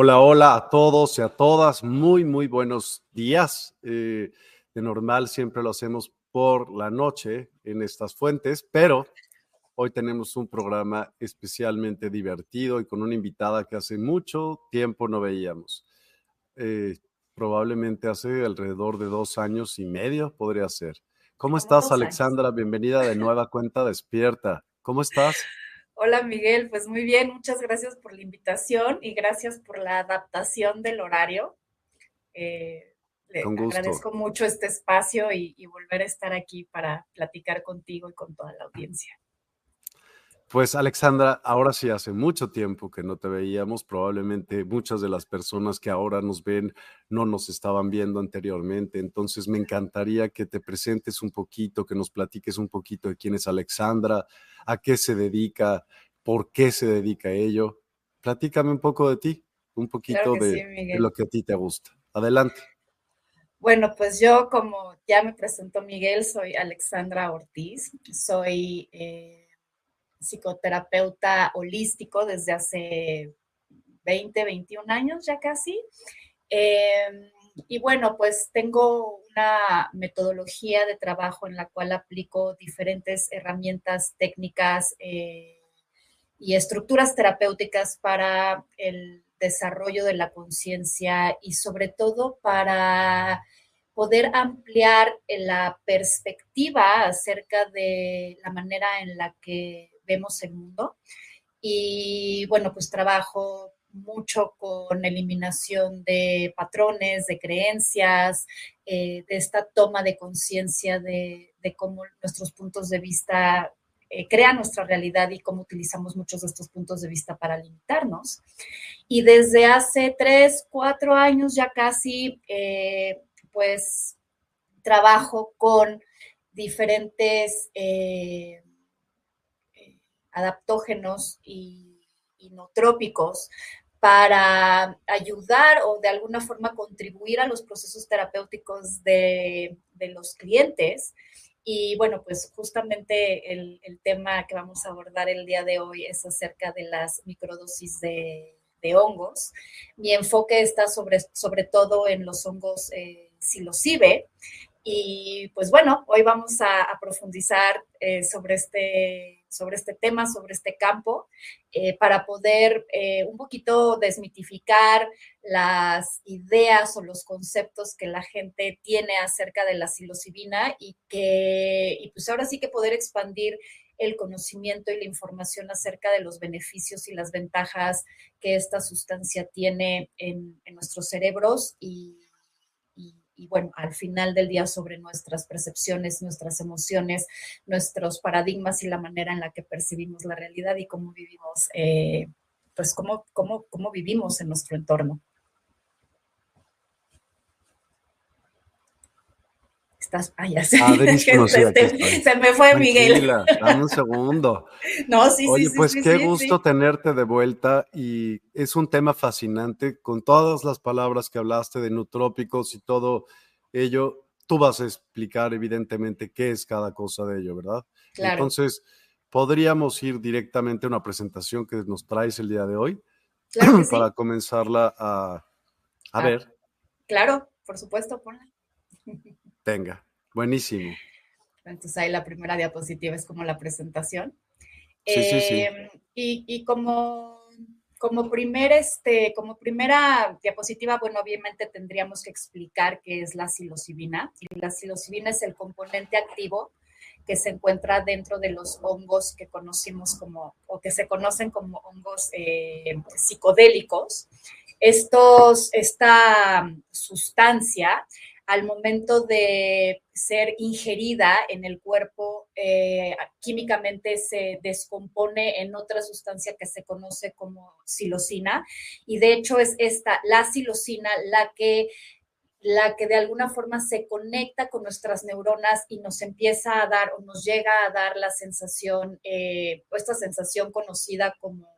Hola, hola a todos y a todas. Muy, muy buenos días. Eh, de normal siempre lo hacemos por la noche en estas fuentes, pero hoy tenemos un programa especialmente divertido y con una invitada que hace mucho tiempo no veíamos. Eh, probablemente hace alrededor de dos años y medio podría ser. ¿Cómo estás, Alexandra? Bienvenida de nueva cuenta Despierta. ¿Cómo estás? Hola Miguel, pues muy bien, muchas gracias por la invitación y gracias por la adaptación del horario. Eh, le agradezco mucho este espacio y, y, volver a estar aquí para platicar contigo y con toda la audiencia. Pues Alexandra, ahora sí hace mucho tiempo que no te veíamos, probablemente muchas de las personas que ahora nos ven no nos estaban viendo anteriormente, entonces me encantaría que te presentes un poquito, que nos platiques un poquito de quién es Alexandra, a qué se dedica, por qué se dedica a ello. Platícame un poco de ti, un poquito de, lo que a ti te gusta. Adelante. Bueno, pues yo, como ya me presentó Miguel, soy Alexandra Ortiz, soy eh, psicoterapeuta holístico desde hace 20, 21 años ya casi. Em, y bueno, pues tengo una metodología de trabajo en la cual aplico diferentes herramientas técnicas eh, y estructuras terapéuticas para el desarrollo de la conciencia y sobre todo para poder ampliar la perspectiva acerca de la manera en la que vemos el mundo. Y bueno, pues trabajo mucho con eliminación de patrones, de creencias, eh, de esta toma de conciencia de, cómo nuestros puntos de vista eh, crean nuestra realidad y cómo utilizamos muchos de estos puntos de vista para limitarnos. Y desde hace tres, cuatro años ya casi, eh, pues trabajo con diferentes adaptógenos y inotrópicos para ayudar o de alguna forma contribuir a los procesos terapéuticos de, los clientes. Y bueno, pues justamente el, tema que vamos a abordar el día de hoy es acerca de las microdosis de, hongos. Mi enfoque está sobre, sobre todo en los hongos eh, psilocibe. Y pues bueno, hoy vamos a, profundizar eh, sobre este sobre este tema, sobre este campo, eh, para poder eh, un poquito desmitificar las ideas o los conceptos que la gente tiene acerca de la psilocibina y que, y pues ahora sí que poder expandir el conocimiento y la información acerca de los beneficios y las ventajas que esta sustancia tiene en, en nuestros cerebros y y bueno, al final del día sobre nuestras percepciones, nuestras emociones, nuestros paradigmas y la manera en la que percibimos la realidad y cómo vivimos, eh, pues cómo, cómo, cómo vivimos en nuestro entorno. Estás, ah, ya sé. se, me fue Miguel. Dame un segundo. No, sí, Oye, sí, pues sí, qué gusto tenerte de vuelta y es un tema fascinante con todas las palabras que hablaste de nutrópicos y todo ello. Tú vas a explicar evidentemente qué es cada cosa de ello, ¿verdad? Claro. Entonces, podríamos ir directamente a una presentación que nos traes el día de hoy Claro para comenzarla a, a Ah. ver. Claro, por supuesto, ponla. Venga, buenísimo. Entonces ahí la primera diapositiva es como la presentación. Sí, sí, sí. Eh, Y, y como, como, primer, este, como primera diapositiva, bueno, obviamente tendríamos que explicar qué es la psilocibina. Y la psilocibina es el componente activo que se encuentra dentro de los hongos que conocimos como, o que se conocen como hongos eh, psicodélicos. Estos, esta sustancia al momento de ser ingerida en el cuerpo, eh, químicamente se descompone en otra sustancia que se conoce como psilocina. Y de hecho es esta, la psilocina, la que la que de alguna forma se conecta con nuestras neuronas y nos empieza a dar o nos llega a dar la sensación, eh, esta sensación conocida como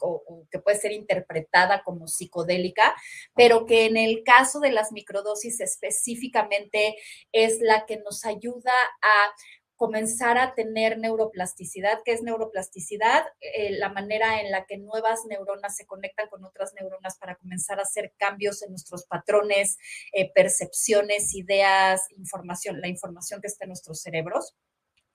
o, que puede ser interpretada como psicodélica, pero que en el caso de las microdosis específicamente es la que nos ayuda a comenzar a tener neuroplasticidad. ¿Qué es neuroplasticidad? Eh, la manera en la que nuevas neuronas se conectan con otras neuronas para comenzar a hacer cambios en nuestros patrones, eh, percepciones, ideas, información, la información que está en nuestros cerebros.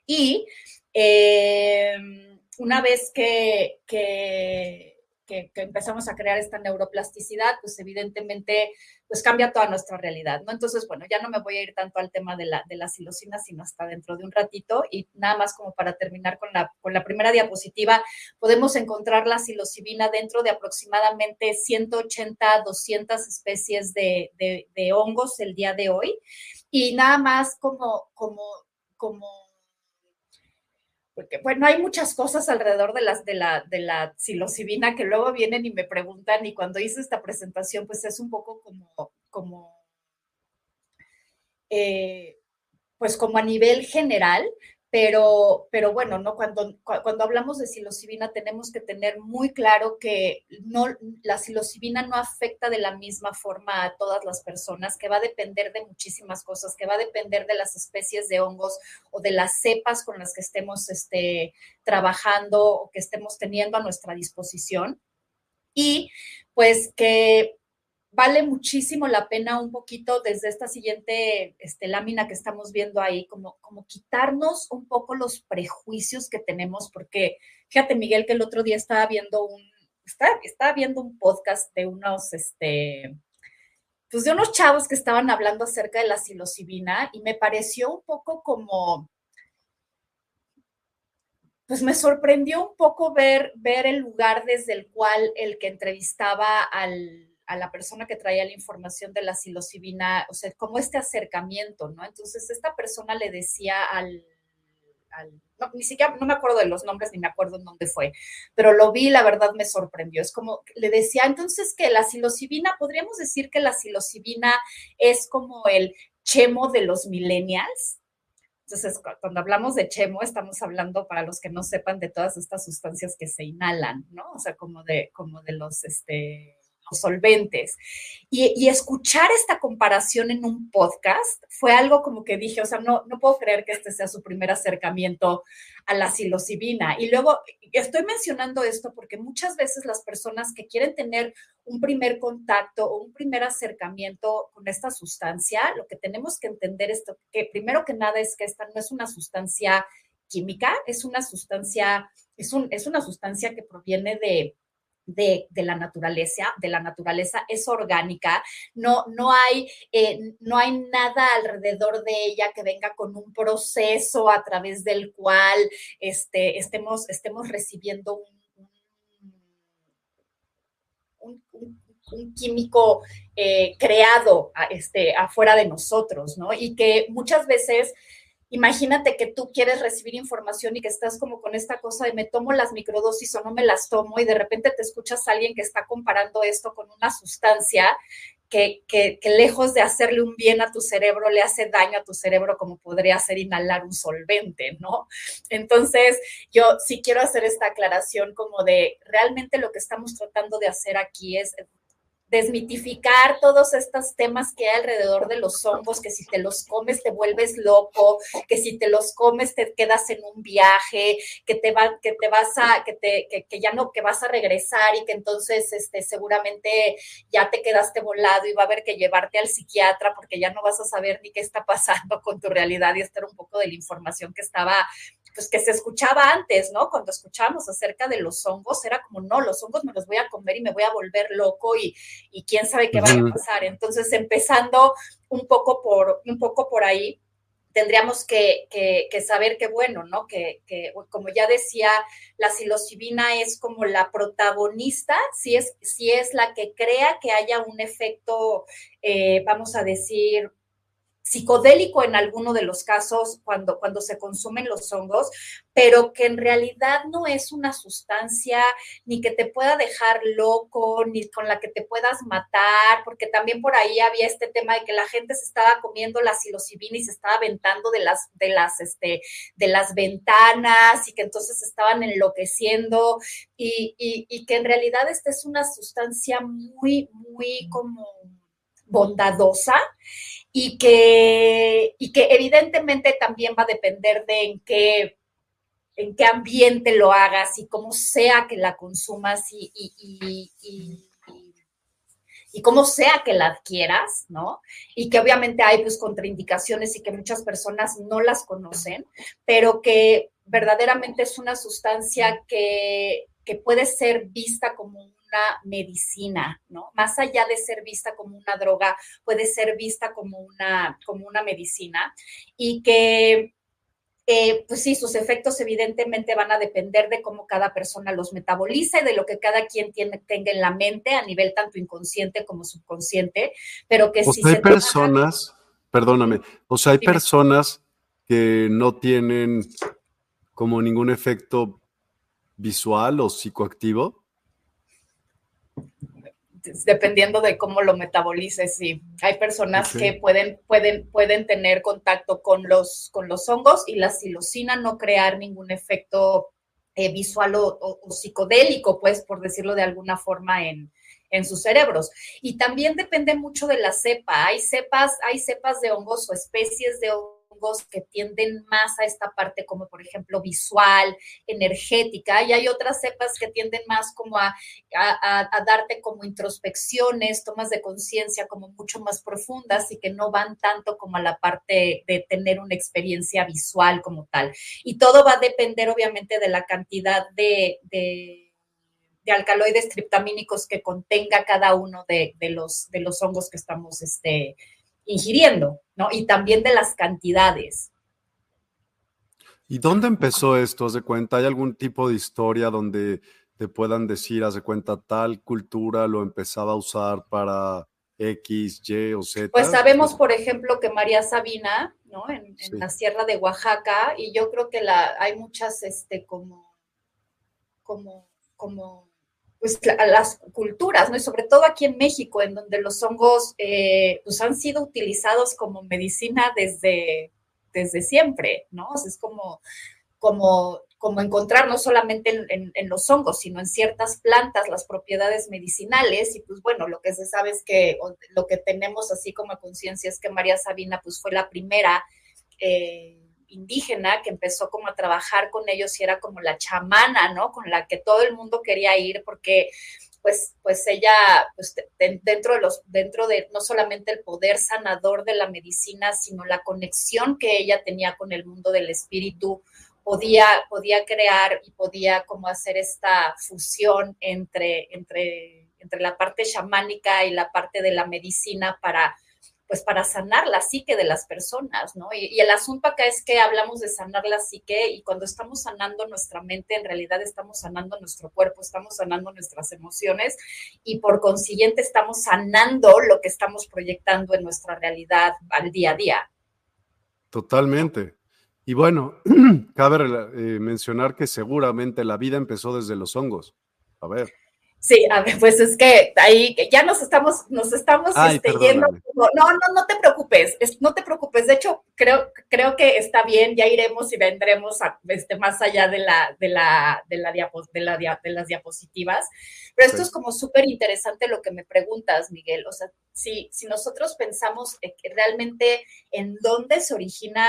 Y eh, una vez que, que, que, que, empezamos a crear esta neuroplasticidad, pues evidentemente pues cambia toda nuestra realidad, ¿no? Entonces, bueno, ya no me voy a ir tanto al tema de la, de la psilocina, sino hasta dentro de un ratito. Y nada más como para terminar con la, con la primera diapositiva, podemos encontrar la psilocibina dentro de aproximadamente 180, 200 especies de, de, de hongos el día de hoy. Y nada más como, como, como porque bueno, hay muchas cosas alrededor de, las, de, la, de la psilocibina que luego vienen y me preguntan y cuando hice esta presentación pues es un poco como, como eh, pues como a nivel general, pero, pero bueno, ¿no? Cuando, cuando hablamos de psilocibina tenemos que tener muy claro que no, la psilocibina no afecta de la misma forma a todas las personas, que va a depender de muchísimas cosas, que va a depender de las especies de hongos o de las cepas con las que estemos este, trabajando o que estemos teniendo a nuestra disposición. Y pues que vale muchísimo la pena un poquito desde esta siguiente este, lámina que estamos viendo ahí, como, como quitarnos un poco los prejuicios que tenemos, porque fíjate, Miguel, que el otro día estaba viendo un, estaba, estaba viendo un podcast de unos, este, pues de unos chavos que estaban hablando acerca de la psilocibina y me pareció un poco como, pues me sorprendió un poco ver, ver el lugar desde el cual el que entrevistaba al a la persona que traía la información de la psilocibina, o sea, como este acercamiento, ¿no? Entonces, esta persona le decía al, no, ni siquiera, no me acuerdo de los nombres ni me acuerdo en dónde fue, pero lo vi, la verdad me sorprendió. Es como, le decía, entonces que la psilocibina, podríamos decir que la psilocibina es como el chemo de los millennials. Entonces, cuando hablamos de chemo, estamos hablando, para los que no sepan, de todas estas sustancias que se inhalan, ¿no? O sea, como de, como de los, este, los solventes. Y, escuchar esta comparación en un podcast fue algo como que dije, o sea, no, no puedo creer que este sea su primer acercamiento a la psilocibina. Y luego estoy mencionando esto porque muchas veces las personas que quieren tener un primer contacto o un primer acercamiento con esta sustancia, lo que tenemos que entender es que primero que nada es que esta no es una sustancia química, es una sustancia, es, un, es una sustancia que proviene de, de, la naturaleza, de la naturaleza es orgánica, no, no, hay, eh, no hay nada alrededor de ella que venga con un proceso a través del cual este, estemos, estemos recibiendo un, químico eh, creado este, afuera de nosotros, ¿no? Y que muchas veces imagínate que tú quieres recibir información y que estás como con esta cosa de me tomo las microdosis o no me las tomo y de repente te escuchas a alguien que está comparando esto con una sustancia que, que, lejos de hacerle un bien a tu cerebro, le hace daño a tu cerebro como podría ser inhalar un solvente, ¿no? Entonces, yo sí quiero hacer esta aclaración como de realmente lo que estamos tratando de hacer aquí es desmitificar todos estos temas que hay alrededor de los hongos, que si te los comes te vuelves loco, que si te los comes te quedas en un viaje, que te va, que te vas a, que te, que, ya no, que vas a regresar y que entonces este, seguramente ya te quedaste volado y va a haber que llevarte al psiquiatra porque ya no vas a saber ni qué está pasando con tu realidad y estar un poco de la información que estaba pues que se escuchaba antes, ¿no? Cuando escuchábamos acerca de los hongos, era como, no, los hongos me los voy a comer y me voy a volver loco y, quién sabe qué va a pasar. Entonces, empezando un poco por, un poco por ahí, tendríamos que, saber que, bueno, ¿no? Que, como ya decía, la psilocibina es como la protagonista, si es, si es la que crea que haya un efecto, eh, vamos a decir, psicodélico en alguno de los casos cuando, cuando se consumen los hongos, pero que en realidad no es una sustancia ni que te pueda dejar loco, ni con la que te puedas matar, porque también por ahí había este tema de que la gente se estaba comiendo la psilocibina y se estaba aventando de las, de las, este, de las ventanas y que entonces estaban enloqueciendo y, y que en realidad esta es una sustancia muy, muy como bondadosa y que, y que evidentemente también va a depender de en qué, en qué ambiente lo hagas y cómo sea que la consumas y, y, y, cómo sea que la adquieras, ¿no? Y que obviamente hay pues contraindicaciones y que muchas personas no las conocen, pero que verdaderamente es una sustancia que, que puede ser vista como medicina, ¿no? Más allá de ser vista como una droga, puede ser vista como una, como una medicina y que eh, pues sí, sus efectos evidentemente van a depender de cómo cada persona los metaboliza y de lo que cada quien tiene, tenga en la mente a nivel tanto inconsciente como subconsciente, pero que si hay personas, perdóname, o sea, hay personas que no tienen como ningún efecto visual o psicoactivo dependiendo de cómo lo metabolices, sí. Hay personas que pueden, pueden, pueden tener contacto con los, con los hongos y la psilocina no crear ningún efecto eh, visual o, psicodélico, pues, por decirlo de alguna forma, en, en sus cerebros. Y también depende mucho de la cepa. Hay cepas, hay cepas de hongos o especies de hongos que tienden más a esta parte como por ejemplo visual, energética, y hay otras cepas que tienden más como a, darte como introspecciones, tomas de conciencia como mucho más profundas y que no van tanto como a la parte de tener una experiencia visual como tal. Y todo va a depender obviamente de la cantidad de, de alcaloides triptamínicos que contenga cada uno de, los, de los hongos que estamos este, ingiriendo, ¿no? Y también de las cantidades. ¿Y dónde empezó esto? ¿Haz de cuenta? ¿Hay algún tipo de historia donde te puedan decir, haz de cuenta, tal cultura lo empezaba a usar para X, Y o Z? Pues sabemos, por ejemplo, que María Sabina, ¿no? En, la sierra de Oaxaca, y yo creo que la, hay muchas, este, como, como, como pues, las culturas, ¿no? Y sobre todo aquí en México, en donde los hongos eh, pues han sido utilizados como medicina desde, desde siempre, ¿no? es como, como, como encontrar no solamente en, los hongos, sino en ciertas plantas las propiedades medicinales. Y pues bueno, lo que se sabe es que lo que tenemos así como conciencia es que María Sabina pues fue la primera. Eh, indígena que empezó como a trabajar con ellos y era como la chamana, ¿no? Con la que todo el mundo quería ir porque pues, pues ella, pues dentro de los, dentro de no solamente el poder sanador de la medicina, sino la conexión que ella tenía con el mundo del espíritu, podía, podía crear y podía como hacer esta fusión entre, entre, entre la parte chamánica y la parte de la medicina para pues para sanar la psique de las personas, ¿no? Y, el asunto acá es que hablamos de sanar la psique y cuando estamos sanando nuestra mente, en realidad estamos sanando nuestro cuerpo, estamos sanando nuestras emociones y por consiguiente estamos sanando lo que estamos proyectando en nuestra realidad al día a día. Totalmente. Y bueno, cabe eh, mencionar que seguramente la vida empezó desde los hongos. A ver. Sí, a ver, pues es que ahí ya nos estamos, nos estamos este, yendo. no, no, no te preocupes, no te preocupes. De hecho, creo, creo que está bien, ya iremos y vendremos este, más allá de la, de la, de la, de, la de las diapositivas. Pero esto es como súper interesante lo que me preguntas, Miguel. O sea, si, si nosotros pensamos realmente en dónde se origina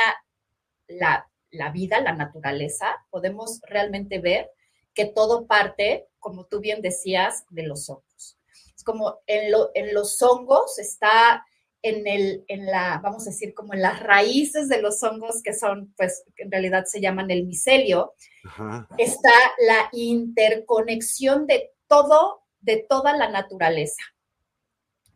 la, la vida, la naturaleza, podemos realmente ver que todo parte, como tú bien decías, de los hongos. Es como en, en los hongos está en, el, en la, vamos a decir, como en las raíces de los hongos que son, pues, en realidad se llaman el micelio, está la interconexión de todo, de toda la naturaleza.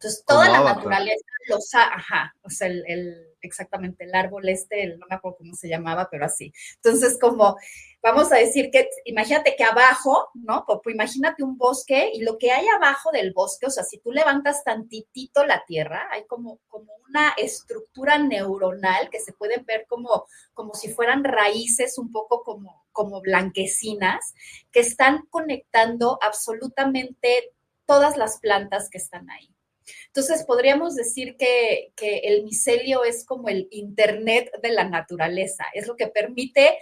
Entonces, toda la naturaleza los ha, ajá, o sea, el, exactamente el árbol este, no me acuerdo cómo se llamaba, pero así. Entonces, como vamos a decir que, imagínate que abajo, ¿no? Pues, imagínate un bosque y lo que hay abajo del bosque, o sea, si tú levantas tantitito la tierra, hay como, como una estructura neuronal que se pueden ver como, como si fueran raíces un poco como, como blanquecinas, que están conectando absolutamente todas las plantas que están ahí. Entonces, podríamos decir que, que, el micelio es como el Internet de la naturaleza, es lo que permite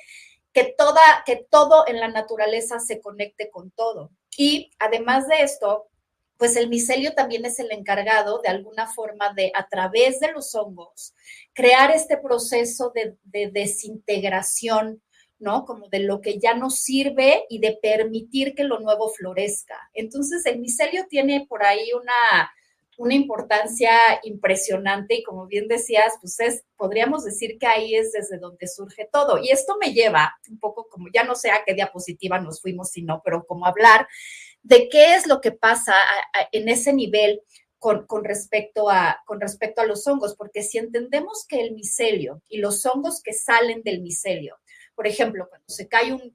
que, toda, que todo en la naturaleza se conecte con todo. Y además de esto, pues el micelio también es el encargado de alguna forma de, a través de los hongos, crear este proceso de, de desintegración ¿no? Como de lo que ya no sirve y de permitir que lo nuevo florezca. Entonces, el micelio tiene por ahí una, una importancia impresionante y como bien decías, pues es, podríamos decir que ahí es desde donde surge todo. Y esto me lleva un poco como, ya no sé a qué diapositiva nos fuimos, sino, pero como hablar de qué es lo que pasa en ese nivel con, con, respecto a, con respecto a los hongos, porque si entendemos que el micelio y los hongos que salen del micelio, por ejemplo, cuando se cae un,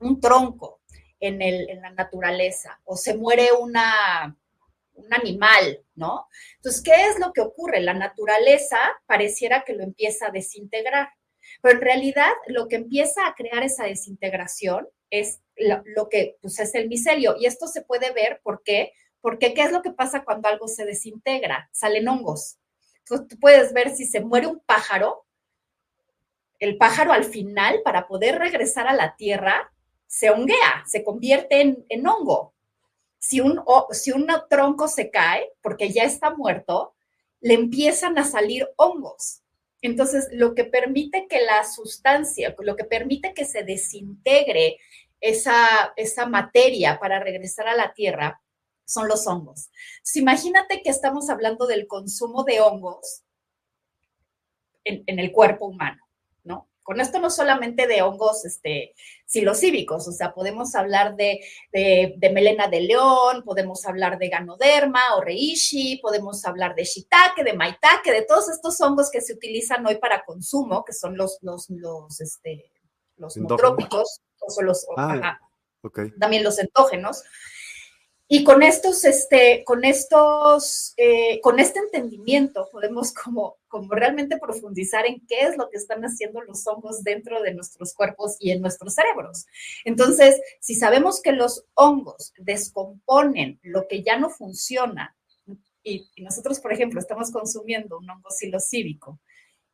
un tronco en, el, en la naturaleza o se muere una un animal, ¿no? Entonces, ¿qué es lo que ocurre? La naturaleza pareciera que lo empieza a desintegrar, pero en realidad lo que empieza a crear esa desintegración es lo, que pues, es el micelio. Y esto se puede ver, ¿por qué? Porque ¿qué es lo que pasa cuando algo se desintegra? Salen hongos. Entonces, tú puedes ver si se muere un pájaro, el pájaro al final, para poder regresar a la tierra, se honguea, se convierte en hongo si un, si un tronco se cae, porque ya está muerto, le empiezan a salir hongos. Entonces, lo que permite que la sustancia, lo que permite que se desintegre esa, esa materia para regresar a la tierra, son los hongos. imagínate que estamos hablando del consumo de hongos en el cuerpo humano. Con esto no solamente de hongos este, psilocíbicos, o sea, podemos hablar de, melena de león, podemos hablar de ganoderma o reishi, podemos hablar de shiitake, de maitake, de todos estos hongos que se utilizan hoy para consumo, que son los, los, los, este, los trópicos, o los, ah, también los entógenos. Y con estos, este, con estos, eh, con este entendimiento podemos como, como realmente profundizar en qué es lo que están haciendo los hongos dentro de nuestros cuerpos y en nuestros cerebros. Entonces, si sabemos que los hongos descomponen lo que ya no funciona, y, nosotros, por ejemplo, estamos consumiendo un hongo psilocíbico,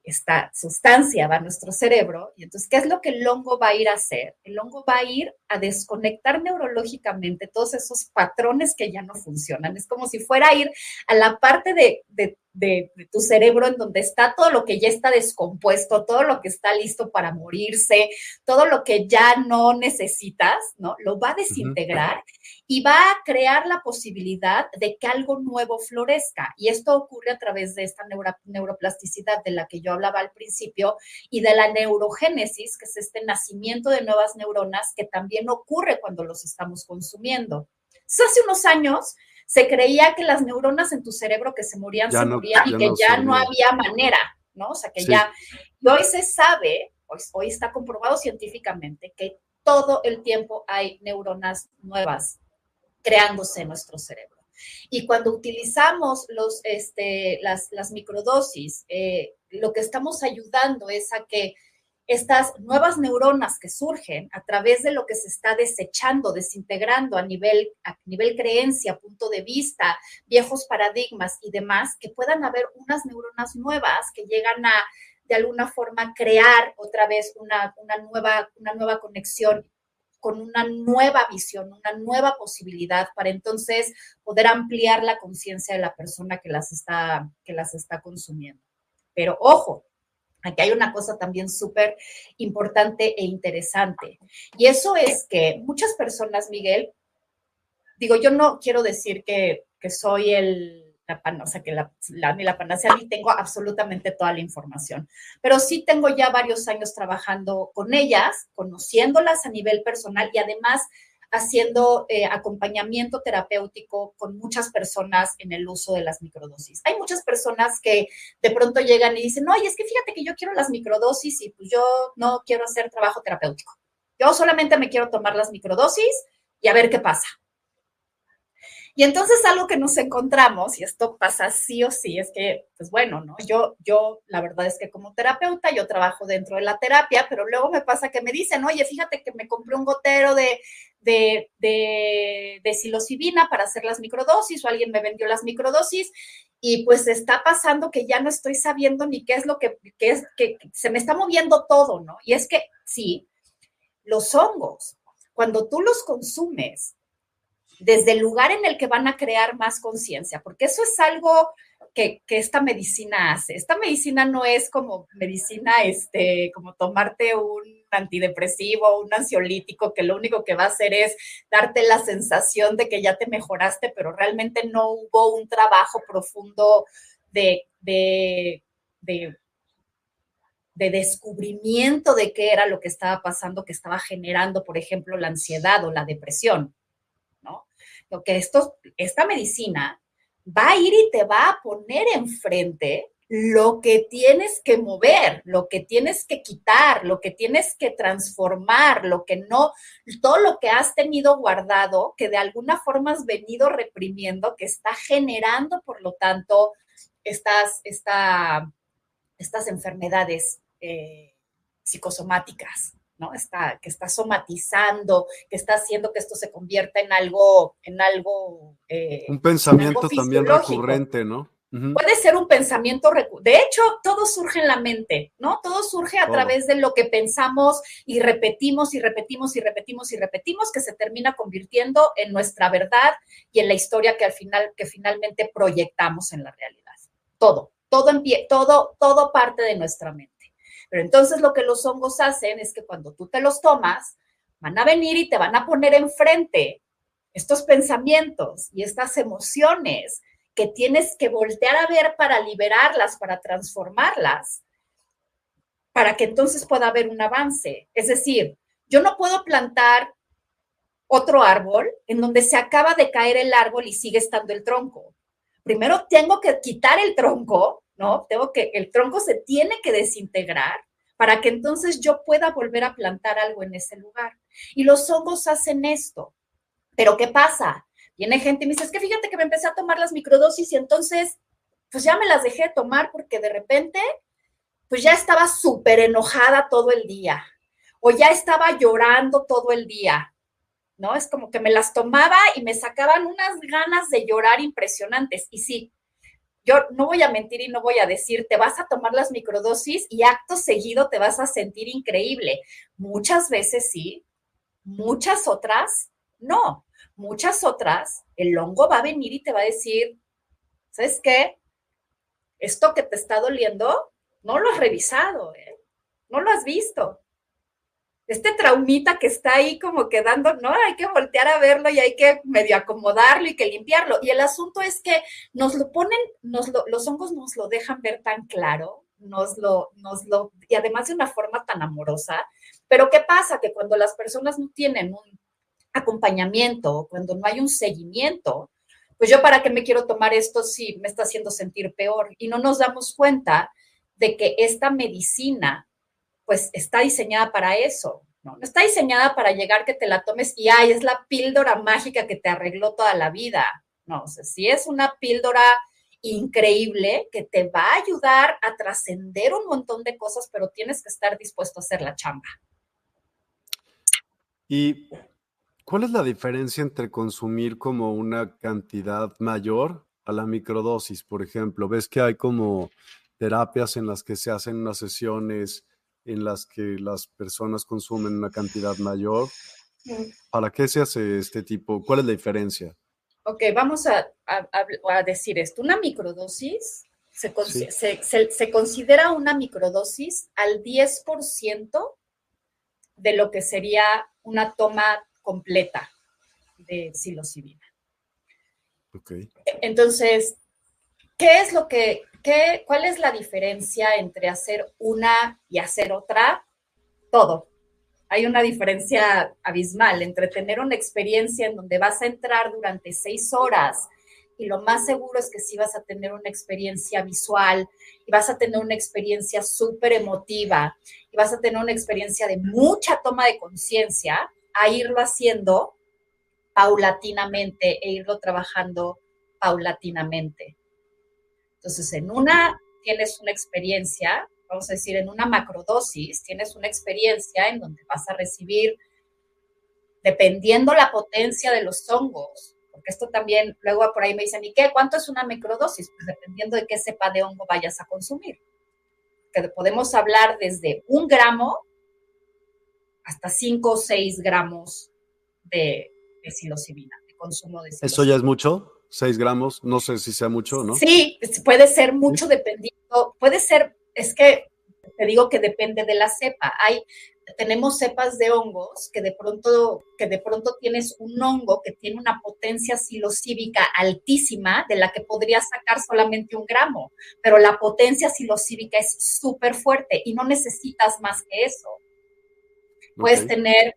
esta sustancia va a nuestro cerebro. Y entonces, ¿qué es lo que el hongo va a ir a hacer? El hongo va a ir a desconectar neurológicamente todos esos patrones que ya no funcionan. Es como si fuera a ir a la parte de, de, tu cerebro en donde está todo lo que ya está descompuesto, todo lo que está listo para morirse, todo lo que ya no necesitas, ¿no? Lo va a desintegrar y va a crear la posibilidad de que algo nuevo florezca. Y esto ocurre a través de esta neuroplasticidad de la que yo hablaba al principio y de la neurogénesis, que es este nacimiento de nuevas neuronas que también ocurre cuando los estamos consumiendo. hace unos años se creía que las neuronas en tu cerebro que se morían, se morían y que ya no había manera, ¿no? O sea, que ya, y hoy se sabe, hoy, hoy está comprobado científicamente que todo el tiempo hay neuronas nuevas creándose en nuestro cerebro. Y cuando utilizamos los, este, las, las microdosis, eh, lo que estamos ayudando es a que estas nuevas neuronas que surgen a través de lo que se está desechando, desintegrando a nivel, a nivel creencia, punto de vista, viejos paradigmas y demás, que puedan haber unas neuronas nuevas que llegan a de alguna forma crear otra vez una, una, nueva, una nueva conexión con una nueva visión, una nueva posibilidad para entonces poder ampliar la conciencia de la persona que las está, que las está consumiendo. Pero ojo, aquí hay una cosa también súper importante e interesante. Y eso es que muchas personas, Miguel, digo, yo no quiero decir que, que soy el la sea, que la, la, la panacea ni tengo absolutamente toda la información, pero sí tengo ya varios años trabajando con ellas, conociéndolas a nivel personal y además haciendo eh, acompañamiento terapéutico con muchas personas en el uso de las microdosis. Hay muchas personas que de pronto llegan y dicen, oye, es que fíjate que yo quiero las microdosis y pues yo no quiero hacer trabajo terapéutico. Yo solamente me quiero tomar las microdosis y a ver qué pasa. Y entonces algo que nos encontramos, y esto pasa sí o sí, es que, pues bueno, ¿no? Yo, yo, la verdad es que como terapeuta, yo trabajo dentro de la terapia, pero luego me pasa que me dicen, oye, fíjate que me compré un gotero de, de, de, psilocibina para hacer las microdosis, o alguien me vendió las microdosis, y pues está pasando que ya no estoy sabiendo ni qué es lo que, que es, que se me está moviendo todo, ¿no? Y es que sí, los hongos, cuando tú los consumes, desde el lugar en el que van a crear más conciencia, porque eso es algo que, esta medicina hace. Esta medicina no es como medicina, este, como tomarte un antidepresivo, un ansiolítico, que lo único que va a hacer es darte la sensación de que ya te mejoraste, pero realmente no hubo un trabajo profundo de, de, de de descubrimiento de qué era lo que estaba pasando, que estaba generando, por ejemplo, la ansiedad o la depresión que esto, esta medicina va a ir y te va a poner enfrente lo que tienes que mover, lo que tienes que quitar, lo que tienes que transformar, lo que no, todo lo que has tenido guardado, que de alguna forma has venido reprimiendo, que está generando, por lo tanto, estas, esta, estas enfermedades eh, psicosomáticas. ¿No? Está, que está somatizando, que está haciendo que esto se convierta en algo, en algo. Eh, un pensamiento también recurrente, ¿no? Puede ser un pensamiento recurrente. De hecho, todo surge en la mente, ¿no? Todo surge a través de lo que pensamos y repetimos y repetimos y repetimos y repetimos, que se termina convirtiendo en nuestra verdad y en la historia que al final, que finalmente proyectamos en la realidad. Todo, todo, en pie, todo, todo parte de nuestra mente. Pero entonces lo que los hongos hacen es que cuando tú te los tomas, van a venir y te van a poner enfrente estos pensamientos y estas emociones que tienes que voltear a ver para liberarlas, para transformarlas, para que entonces pueda haber un avance. Es decir, yo no puedo plantar otro árbol en donde se acaba de caer el árbol y sigue estando el tronco. Primero tengo que quitar el tronco ¿no? Tengo que, el tronco se tiene que desintegrar para que entonces yo pueda volver a plantar algo en ese lugar. Y los hongos hacen esto. Pero ¿qué pasa? Viene gente y me dice, es que fíjate que me empecé a tomar las microdosis y entonces, pues ya me las dejé de tomar porque de repente, pues ya estaba súper enojada todo el día o ya estaba llorando todo el día. ¿No? Es como que me las tomaba y me sacaban unas ganas de llorar impresionantes. Y sí, yo no voy a mentir y no voy a decir, te vas a tomar las microdosis y acto seguido te vas a sentir increíble. Muchas veces sí, muchas otras no. Muchas otras, el hongo va a venir y te va a decir, ¿sabes qué? esto que te está doliendo, no lo has revisado, ¿eh? no lo has visto. Este traumita que está ahí como quedando, no, hay que voltear a verlo y hay que medio acomodarlo y que limpiarlo. Y el asunto es que nos lo ponen, nos los hongos nos lo dejan ver tan claro, nos lo, nos lo, y además de una forma tan amorosa. Pero ¿qué pasa? Que cuando las personas no tienen un acompañamiento, cuando no hay un seguimiento, pues yo para qué me quiero tomar esto si me está haciendo sentir peor. Y no nos damos cuenta de que esta medicina, pues está diseñada para eso, ¿no? Está diseñada para llegar que te la tomes y, ay, es la píldora mágica que te arregló toda la vida. No, o sea, si es una píldora increíble que te va a ayudar a trascender un montón de cosas, pero tienes que estar dispuesto a hacer la chamba. Y ¿Cuál es la diferencia entre consumir como una cantidad mayor a la microdosis? Por ejemplo, ves que hay como terapias en las que se hacen unas sesiones en las que las personas consumen una cantidad mayor. ¿Para qué se hace este tipo? ¿Cuál es la diferencia? Ok, vamos a, decir esto. Una microdosis se, se considera una microdosis al 10% de lo que sería una toma completa de psilocibina. Okay. Entonces, ¿qué es lo que, qué, cuál es la diferencia entre hacer una y hacer otra? Todo. Hay una diferencia abismal entre tener una experiencia en donde vas a entrar durante seis horas y lo más seguro es que sí vas a tener una experiencia visual y vas a tener una experiencia súper emotiva y vas a tener una experiencia de mucha toma de conciencia a irlo haciendo paulatinamente e irlo trabajando paulatinamente. Entonces, en una tienes una experiencia, vamos a decir, en una macrodosis, tienes una experiencia en donde vas a recibir, dependiendo la potencia de los hongos, porque esto también, luego por ahí me dicen, ¿y qué? ¿Cuánto es una macrodosis? Pues dependiendo de qué cepa de hongo vayas a consumir. Que podemos hablar desde un gramo hasta 5 o 6 gramos de, de psilocibina, de consumo de psilocibina. ¿Eso ya es mucho? 6 gramos, no sé si sea mucho o no. Sí, puede ser mucho dependiendo, puede ser, es que te digo que depende de la cepa. Hay, tenemos cepas de hongos que de pronto, que de pronto tienes un hongo que tiene una potencia psilocíbica altísima de la que podrías sacar solamente un gramo, pero la potencia psilocíbica es súper fuerte y no necesitas más que eso. Puedes tener,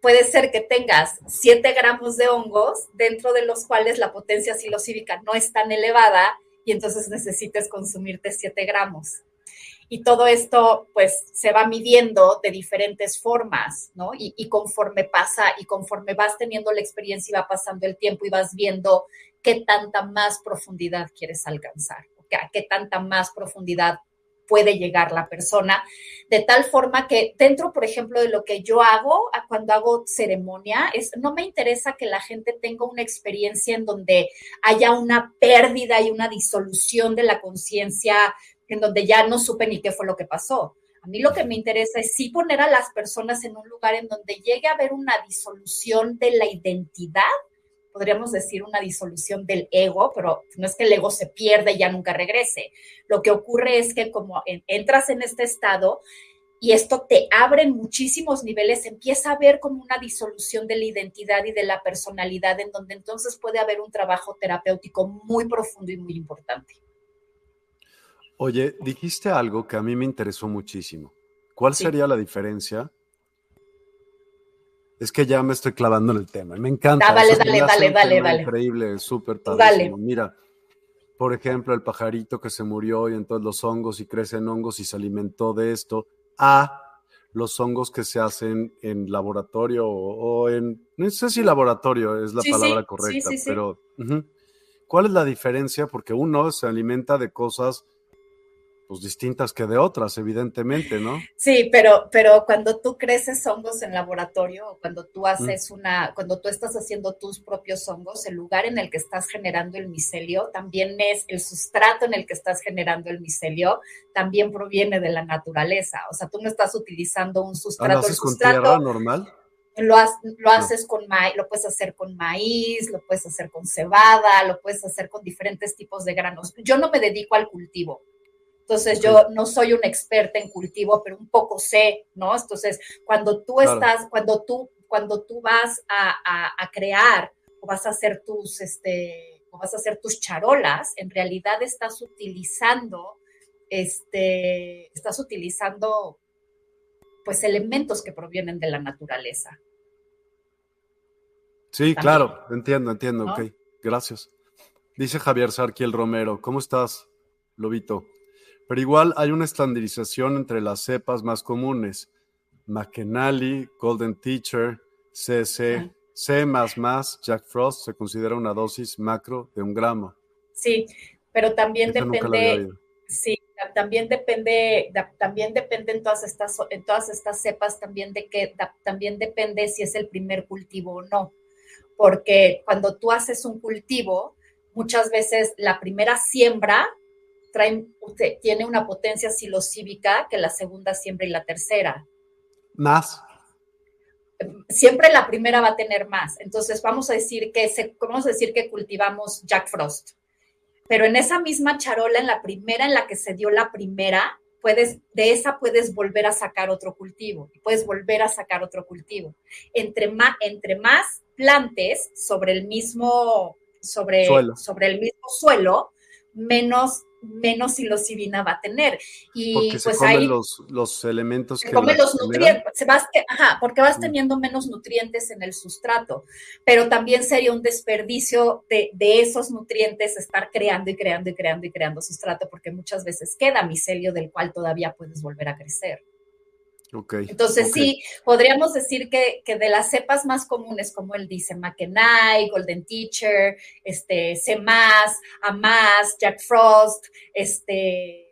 puede ser que tengas 7 gramos de hongos, dentro de los cuales la potencia psilocíbica no es tan elevada y entonces necesites consumirte 7 gramos. Y todo esto, pues, se va midiendo de diferentes formas, ¿no? Y, conforme pasa y conforme vas teniendo la experiencia y va pasando el tiempo y vas viendo qué tanta más profundidad quieres alcanzar, a qué tanta más profundidad puede llegar la persona, de tal forma que dentro, por ejemplo, de lo que yo hago cuando hago ceremonia, es, no me interesa que la gente tenga una experiencia en donde haya una pérdida y una disolución de la conciencia, en donde ya no supe ni qué fue lo que pasó. A mí lo que me interesa es sí poner a las personas en un lugar en donde llegue a haber una disolución de la identidad podríamos decir, una disolución del ego, pero no es que el ego se pierda y ya nunca regrese. Lo que ocurre es que como entras en este estado y esto te abre en muchísimos niveles, empieza a ver como una disolución de la identidad y de la personalidad, en donde entonces puede haber un trabajo terapéutico muy profundo y muy importante. Oye, dijiste algo que a mí me interesó muchísimo. ¿Cuál sería la diferencia es que ya me estoy clavando en el tema. Me encanta. Ah, dale, dale, dale, dale, dale. Increíble, súper padre. Mira, por ejemplo, el pajarito que se murió y entonces los hongos y crecen hongos y se alimentó de esto, a los hongos que se hacen en laboratorio o, en, no sé si laboratorio es la palabra correcta, pero ¿cuál es la diferencia? Porque uno se alimenta de cosas pues distintas que de otras, evidentemente, ¿no? Sí, pero, pero cuando tú creces hongos en laboratorio o cuando tú haces una, cuando tú estás haciendo tus propios hongos, el lugar en el que estás generando el micelio también es el sustrato en el que estás generando el micelio, también proviene de la naturaleza. O sea, tú no estás utilizando un sustrato. con tierra normal? Lo, lo haces con maíz, lo puedes hacer con maíz, lo puedes hacer con cebada, lo puedes hacer con diferentes tipos de granos. Yo no me dedico al cultivo. Entonces, yo no soy una experta en cultivo, pero un poco sé, ¿no? Entonces, cuando tú estás, cuando tú, cuando tú vas a, a, crear o vas a hacer tus, este, o vas a hacer tus charolas, en realidad estás utilizando, este, estás utilizando pues elementos que provienen de la naturaleza. Sí, claro, entiendo, entiendo, ok, gracias. Dice Javier Sarquiel Romero, ¿cómo estás, Lobito? Pero igual hay una estandarización entre las cepas más comunes, McKenally, Golden Teacher, CC, C++, Jack Frost se considera una dosis macro de un gramo. Sí, pero también depende, sí, también depende, también depende en todas estas, en todas estas cepas también de que también depende si es el primer cultivo o no. Porque cuando tú haces un cultivo, muchas veces la primera siembra trae, tiene una potencia silocívica que la segunda siembra y la tercera. Más. Siempre la primera va a tener más. Entonces vamos a decir que vamos a decir que cultivamos Jack Frost pero en esa misma charola, en la primera en la que se dio la primera, puedes, de esa puedes volver a sacar otro cultivo, puedes volver a sacar otro cultivo. Entre más, entre más plantes sobre el mismo, sobre, sobre el mismo suelo, menos menos psilocibina va a tener. Y porque se pues comen ahí los, los elementos que. Come los nutrientes, se vas, ajá, porque vas mm. teniendo menos nutrientes en el sustrato. Pero también sería un desperdicio de, de, esos nutrientes estar creando y creando y creando y creando sustrato, porque muchas veces queda micelio del cual todavía puedes volver a crecer. Entonces sí, podríamos decir que, de las cepas más comunes, como él dice, McKenai, Golden Teacher, este, C+, Amas, Jack Frost, este,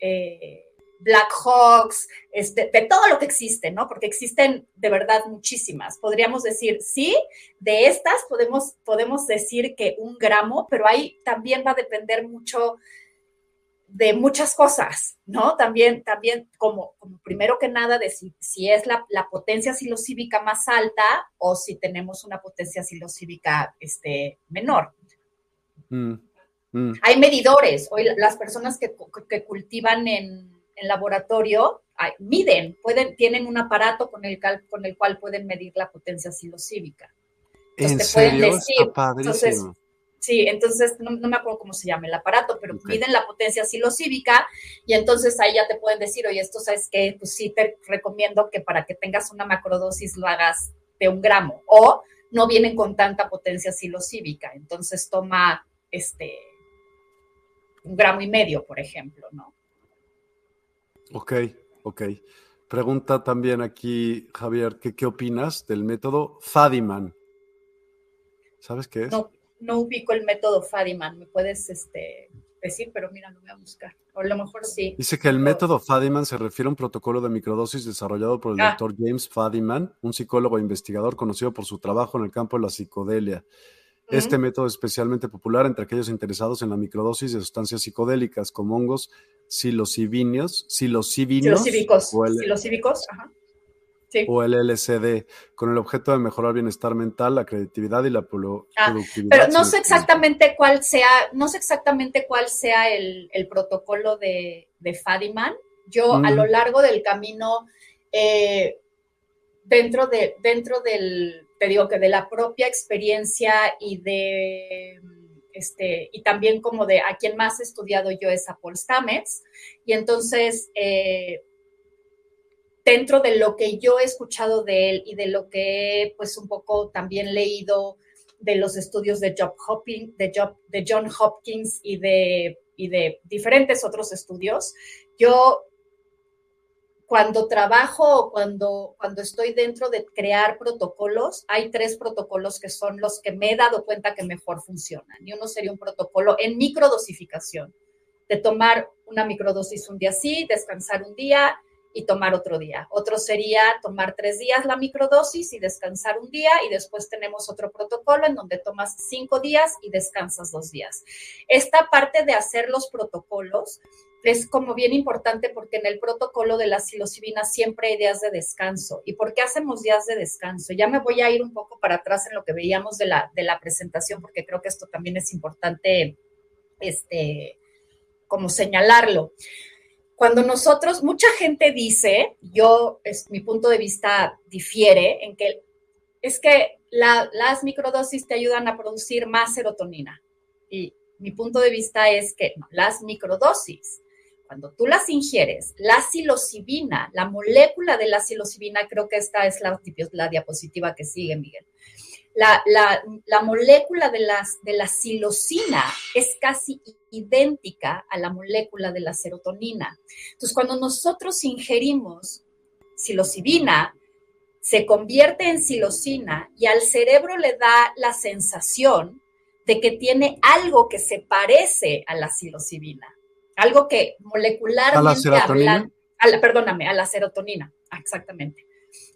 eh, Black Hawks, este, de todo lo que existe, ¿no? Porque existen de verdad muchísimas. Podríamos decir, sí, de estas podemos, podemos decir que un gramo, pero ahí también va a depender mucho de muchas cosas, ¿no? También, también como, como primero que nada, de si, si es la, la, potencia silocívica más alta o si tenemos una potencia silocívica este, menor. Mm, mm. Hay medidores. Hoy las personas que, que cultivan en, en laboratorio miden, pueden, tienen un aparato con el, con el cual pueden medir la potencia silocívica. ¿En serio? Está entonces, Sí, entonces no, me acuerdo cómo se llama el aparato, pero miden la potencia silocívica y entonces ahí ya te pueden decir, oye, esto sabes que, pues sí te recomiendo que para que tengas una macrodosis lo hagas de un gramo o no vienen con tanta potencia silocívica, entonces toma este un gramo y medio, por ejemplo, ¿no? Ok, ok. Pregunta también aquí, Javier, ¿qué, qué opinas del método Fadiman? ¿Sabes qué es? No, no ubico el método Fadiman, me puedes este, decir, pero mira, lo voy a buscar. O a lo mejor sí. Dice que el método Fadiman se refiere a un protocolo de microdosis desarrollado por el ah. doctor James Fadiman, un psicólogo e investigador conocido por su trabajo en el campo de la psicodelia. Este método es especialmente popular entre aquellos interesados en la microdosis de sustancias psicodélicas como hongos psilocibinios, psilocibinios, psilocíbicos, ajá o el LCD, con el objeto de mejorar bienestar mental, la creatividad y la ah, productividad. pero no sé exactamente cuál sea, no sé exactamente cuál sea el, protocolo de, de, Fadiman. Yo a lo largo del camino, eh, dentro, de, dentro del, te digo que de la propia experiencia y de este, y también como de a quien más he estudiado yo es a Paul Stamets, y entonces eh, dentro de lo que yo he escuchado de él y de lo que he pues un poco también leído de los estudios de, Job Hopkins, de, Job, de John Hopkins y de, y de diferentes otros estudios, yo cuando trabajo cuando, cuando estoy dentro de crear protocolos, hay tres protocolos que son los que me he dado cuenta que mejor funcionan. Y uno sería un protocolo en microdosificación, de tomar una microdosis un día sí, descansar un día y tomar otro día. Otro sería tomar tres días la microdosis y descansar un día y después tenemos otro protocolo en donde tomas cinco días y descansas dos días. Esta parte de hacer los protocolos es como bien importante porque en el protocolo de la psilocibina siempre hay días de descanso. ¿Y por qué hacemos días de descanso? Ya me voy a ir un poco para atrás en lo que veíamos de la, de la presentación porque creo que esto también es importante este, como señalarlo. Cuando nosotros, mucha gente dice, yo, es, mi punto de vista difiere en que es que las microdosis te ayudan a producir más serotonina. Y mi punto de vista es que las microdosis cuando tú las ingieres, la psilocibina, la molécula de la psilocibina, creo que esta es la, la diapositiva que sigue, Miguel. La, la, molécula de, las, de la psilocina es casi idéntica a la molécula de la serotonina. Entonces, cuando nosotros ingerimos psilocibina, se convierte en psilocina y al cerebro le da la sensación de que tiene algo que se parece a la psilocibina algo que molecularmente ¿A la serotonina? perdóname, a la serotonina, exactamente.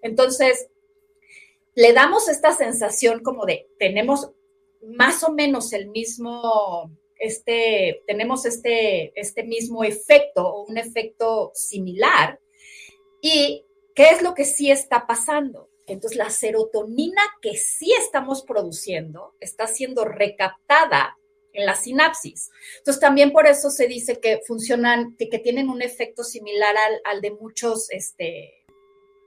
Entonces, le damos esta sensación como de tenemos más o menos el mismo, este, tenemos este, este mismo efecto o un efecto similar. ¿Y qué es lo que sí está pasando? Entonces, la serotonina que sí estamos produciendo está siendo recaptada en la sinapsis. Entonces, también por eso se dice que funcionan, que, tienen un efecto similar al, de muchos este,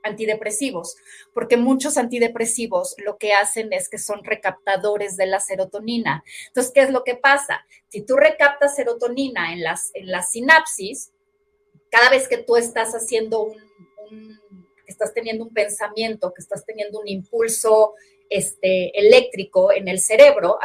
antidepresivos, porque muchos antidepresivos lo que hacen es que son recaptadores de la serotonina. Entonces, ¿qué es lo que pasa? Si tú recaptas serotonina en las, en la sinapsis, cada vez que tú estás haciendo un, estás teniendo un pensamiento, que estás teniendo un impulso este, eléctrico en el cerebro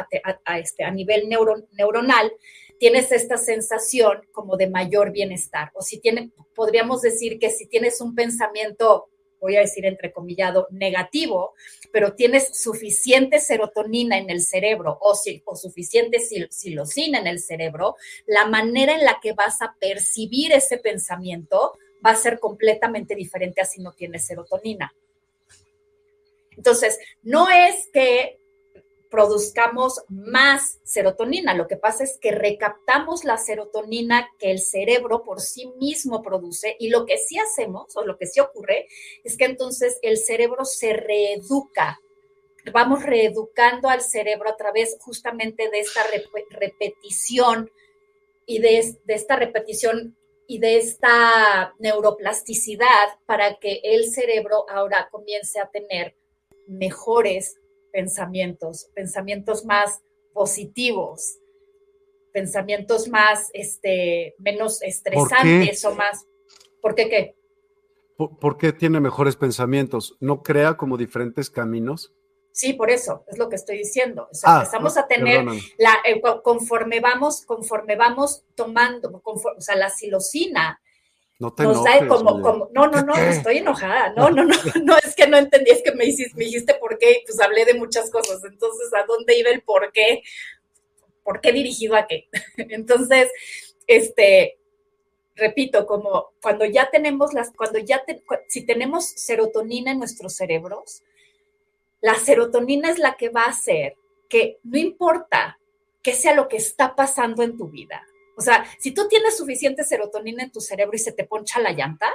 a, este, a nivel neuronal, tienes esta sensación como de mayor bienestar. O si tiene, podríamos decir que si tienes un pensamiento, voy a decir entrecomillado, negativo, pero tienes suficiente serotonina en el cerebro o, si, o suficiente silocina en el cerebro, la manera en la que vas a percibir ese pensamiento va a ser completamente diferente a si no tienes serotonina. Entonces, no es que produzcamos más serotonina, lo que pasa es que recaptamos la serotonina que el cerebro por sí mismo produce y lo que sí hacemos o lo que sí ocurre es que entonces el cerebro se reeduca. Vamos reeducando al cerebro a través justamente de esta repetición y de, esta repetición y de esta neuroplasticidad para que el cerebro ahora comience a tener mejores pensamientos, pensamientos más positivos, pensamientos más, este, menos estresantes o más. ¿Por qué qué? ¿Por, qué tiene mejores pensamientos? ¿No crea como diferentes caminos? Sí, por eso, es lo que estoy diciendo. Ah, empezamos a tener, la, eh, conforme vamos, conforme vamos tomando, o sea, la silocina no te enojes, como, no, no, no, estoy enojada. No, no, no, no, es que no entendí, es que me dijiste, me dijiste por qué, y pues hablé de muchas cosas. Entonces, ¿a dónde iba el por qué? ¿Por qué dirigido a qué? Entonces, este, repito, como cuando ya tenemos las, cuando ya, si tenemos serotonina en nuestros cerebros, la serotonina es la que va a hacer que no importa qué sea lo que está pasando en tu vida, o sea, si tú tienes suficiente serotonina en tu cerebro y se te poncha la llanta,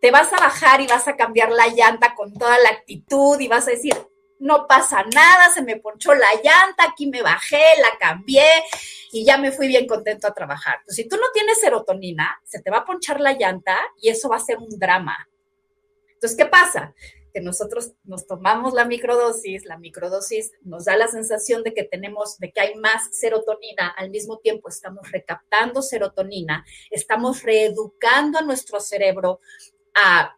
te vas a bajar y vas a cambiar la llanta con toda la actitud y vas a decir, no pasa nada, se me ponchó la llanta, aquí me bajé, la cambié y ya me fui bien contento a trabajar. Pues si tú no tienes serotonina, se te va a ponchar la llanta y eso va a ser un drama. Entonces, ¿qué pasa? Nosotros nos tomamos la microdosis, la microdosis nos da la sensación de que tenemos, de que hay más serotonina, al mismo tiempo estamos recaptando serotonina, estamos reeducando a nuestro cerebro a,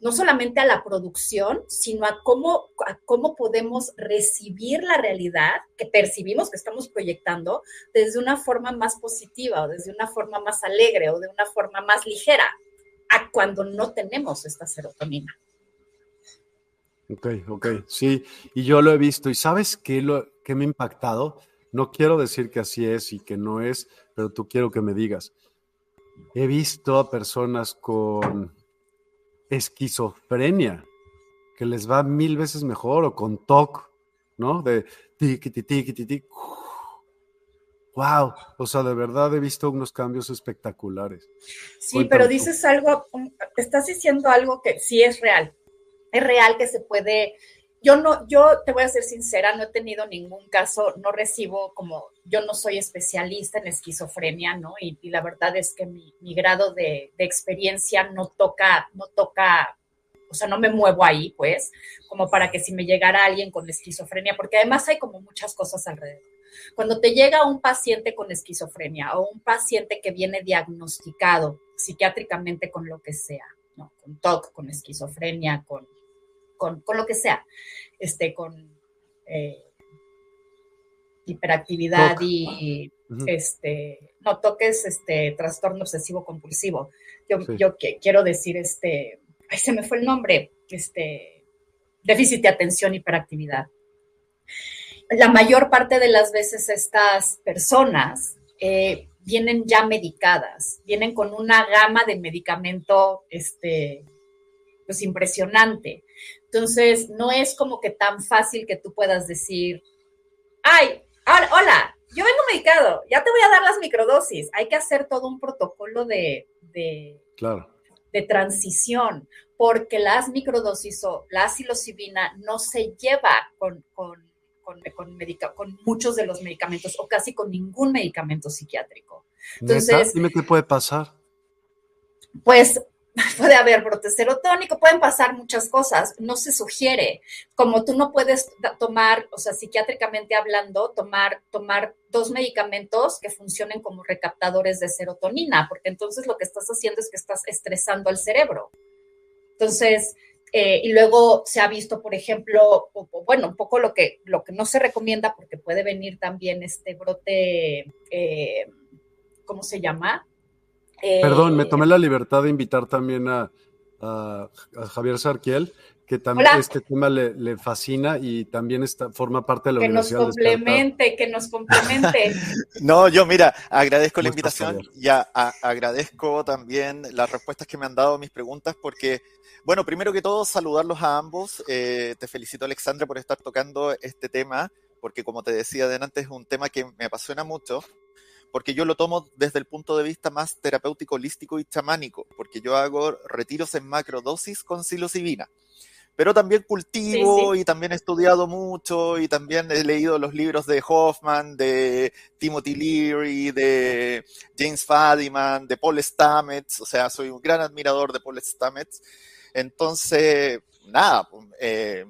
no solamente a la producción, sino a cómo, a cómo podemos recibir la realidad que percibimos, que estamos proyectando, desde una forma más positiva o desde una forma más alegre o de una forma más ligera, a cuando no tenemos esta serotonina. Ok, ok, sí, y yo lo he visto. ¿Y sabes qué, lo, qué me ha impactado? No quiero decir que así es y que no es, pero tú quiero que me digas. He visto a personas con esquizofrenia, que les va mil veces mejor, o con TOC, ¿no? De tiki Wow, o sea, de verdad he visto unos cambios espectaculares. Sí, pero dices algo, estás diciendo algo que sí es real. Es real que se puede yo no, yo te voy a ser sincera, no he tenido ningún caso, no recibo como, yo no soy especialista en esquizofrenia, ¿no? Y, la verdad es que mi, grado de, experiencia no toca, no toca, o sea, no me muevo ahí, pues, como para que si me llegara alguien con esquizofrenia, porque además hay como muchas cosas alrededor. Cuando te llega un paciente con esquizofrenia o un paciente que viene diagnosticado psiquiátricamente con lo que sea, ¿no? Con TOC, con esquizofrenia, con con, lo que sea, este, con eh, hiperactividad y este, no toques este trastorno obsesivo compulsivo. Yo, yo quiero decir, este, ay, se me fue el nombre, este, déficit de atención, hiperactividad. La mayor parte de las veces estas personas eh, vienen ya medicadas, vienen con una gama de medicamento, este, pues impresionante. Entonces, no es como que tan fácil que tú puedas decir, ay, hola, yo vengo medicado, ya te voy a dar las microdosis. Hay que hacer todo un protocolo de, de, de transición, porque las microdosis o la psilocibina no se lleva con, con, con, con, muchos de los medicamentos o casi con ningún medicamento psiquiátrico. Entonces, dime qué puede pasar. Pues puede haber brote serotónico, pueden pasar muchas cosas, no se sugiere, como tú no puedes tomar, o sea, psiquiátricamente hablando, tomar, tomar dos medicamentos que funcionen como recaptadores de serotonina, porque entonces lo que estás haciendo es que estás estresando al cerebro. Entonces, eh, y luego se ha visto, por ejemplo, bueno, un poco lo que, lo que no se recomienda, porque puede venir también este brote, eh, ¿cómo se llama? Perdón, me tomé la libertad de invitar también a, Javier Sarquiel, que también este tema le, fascina y también está, forma parte de la que Universidad. Que nos complemente, que nos complemente. no, yo mira, agradezco la invitación y agradezco también las respuestas que me han dado a mis preguntas porque, bueno, primero que todo, saludarlos a ambos. Eh, te felicito, Alexandra, por estar tocando este tema, porque como te decía adelante, es un tema que me apasiona mucho porque yo lo tomo desde el punto de vista más terapéutico, holístico y chamánico, porque yo hago retiros en macrodosis con psilocibina. Pero también cultivo y también he estudiado mucho y también he leído los libros de Hoffman, de Timothy Leary, de James Fadiman, de Paul Stamets, o sea, soy un gran admirador de Paul Stamets. Entonces, nada, eh,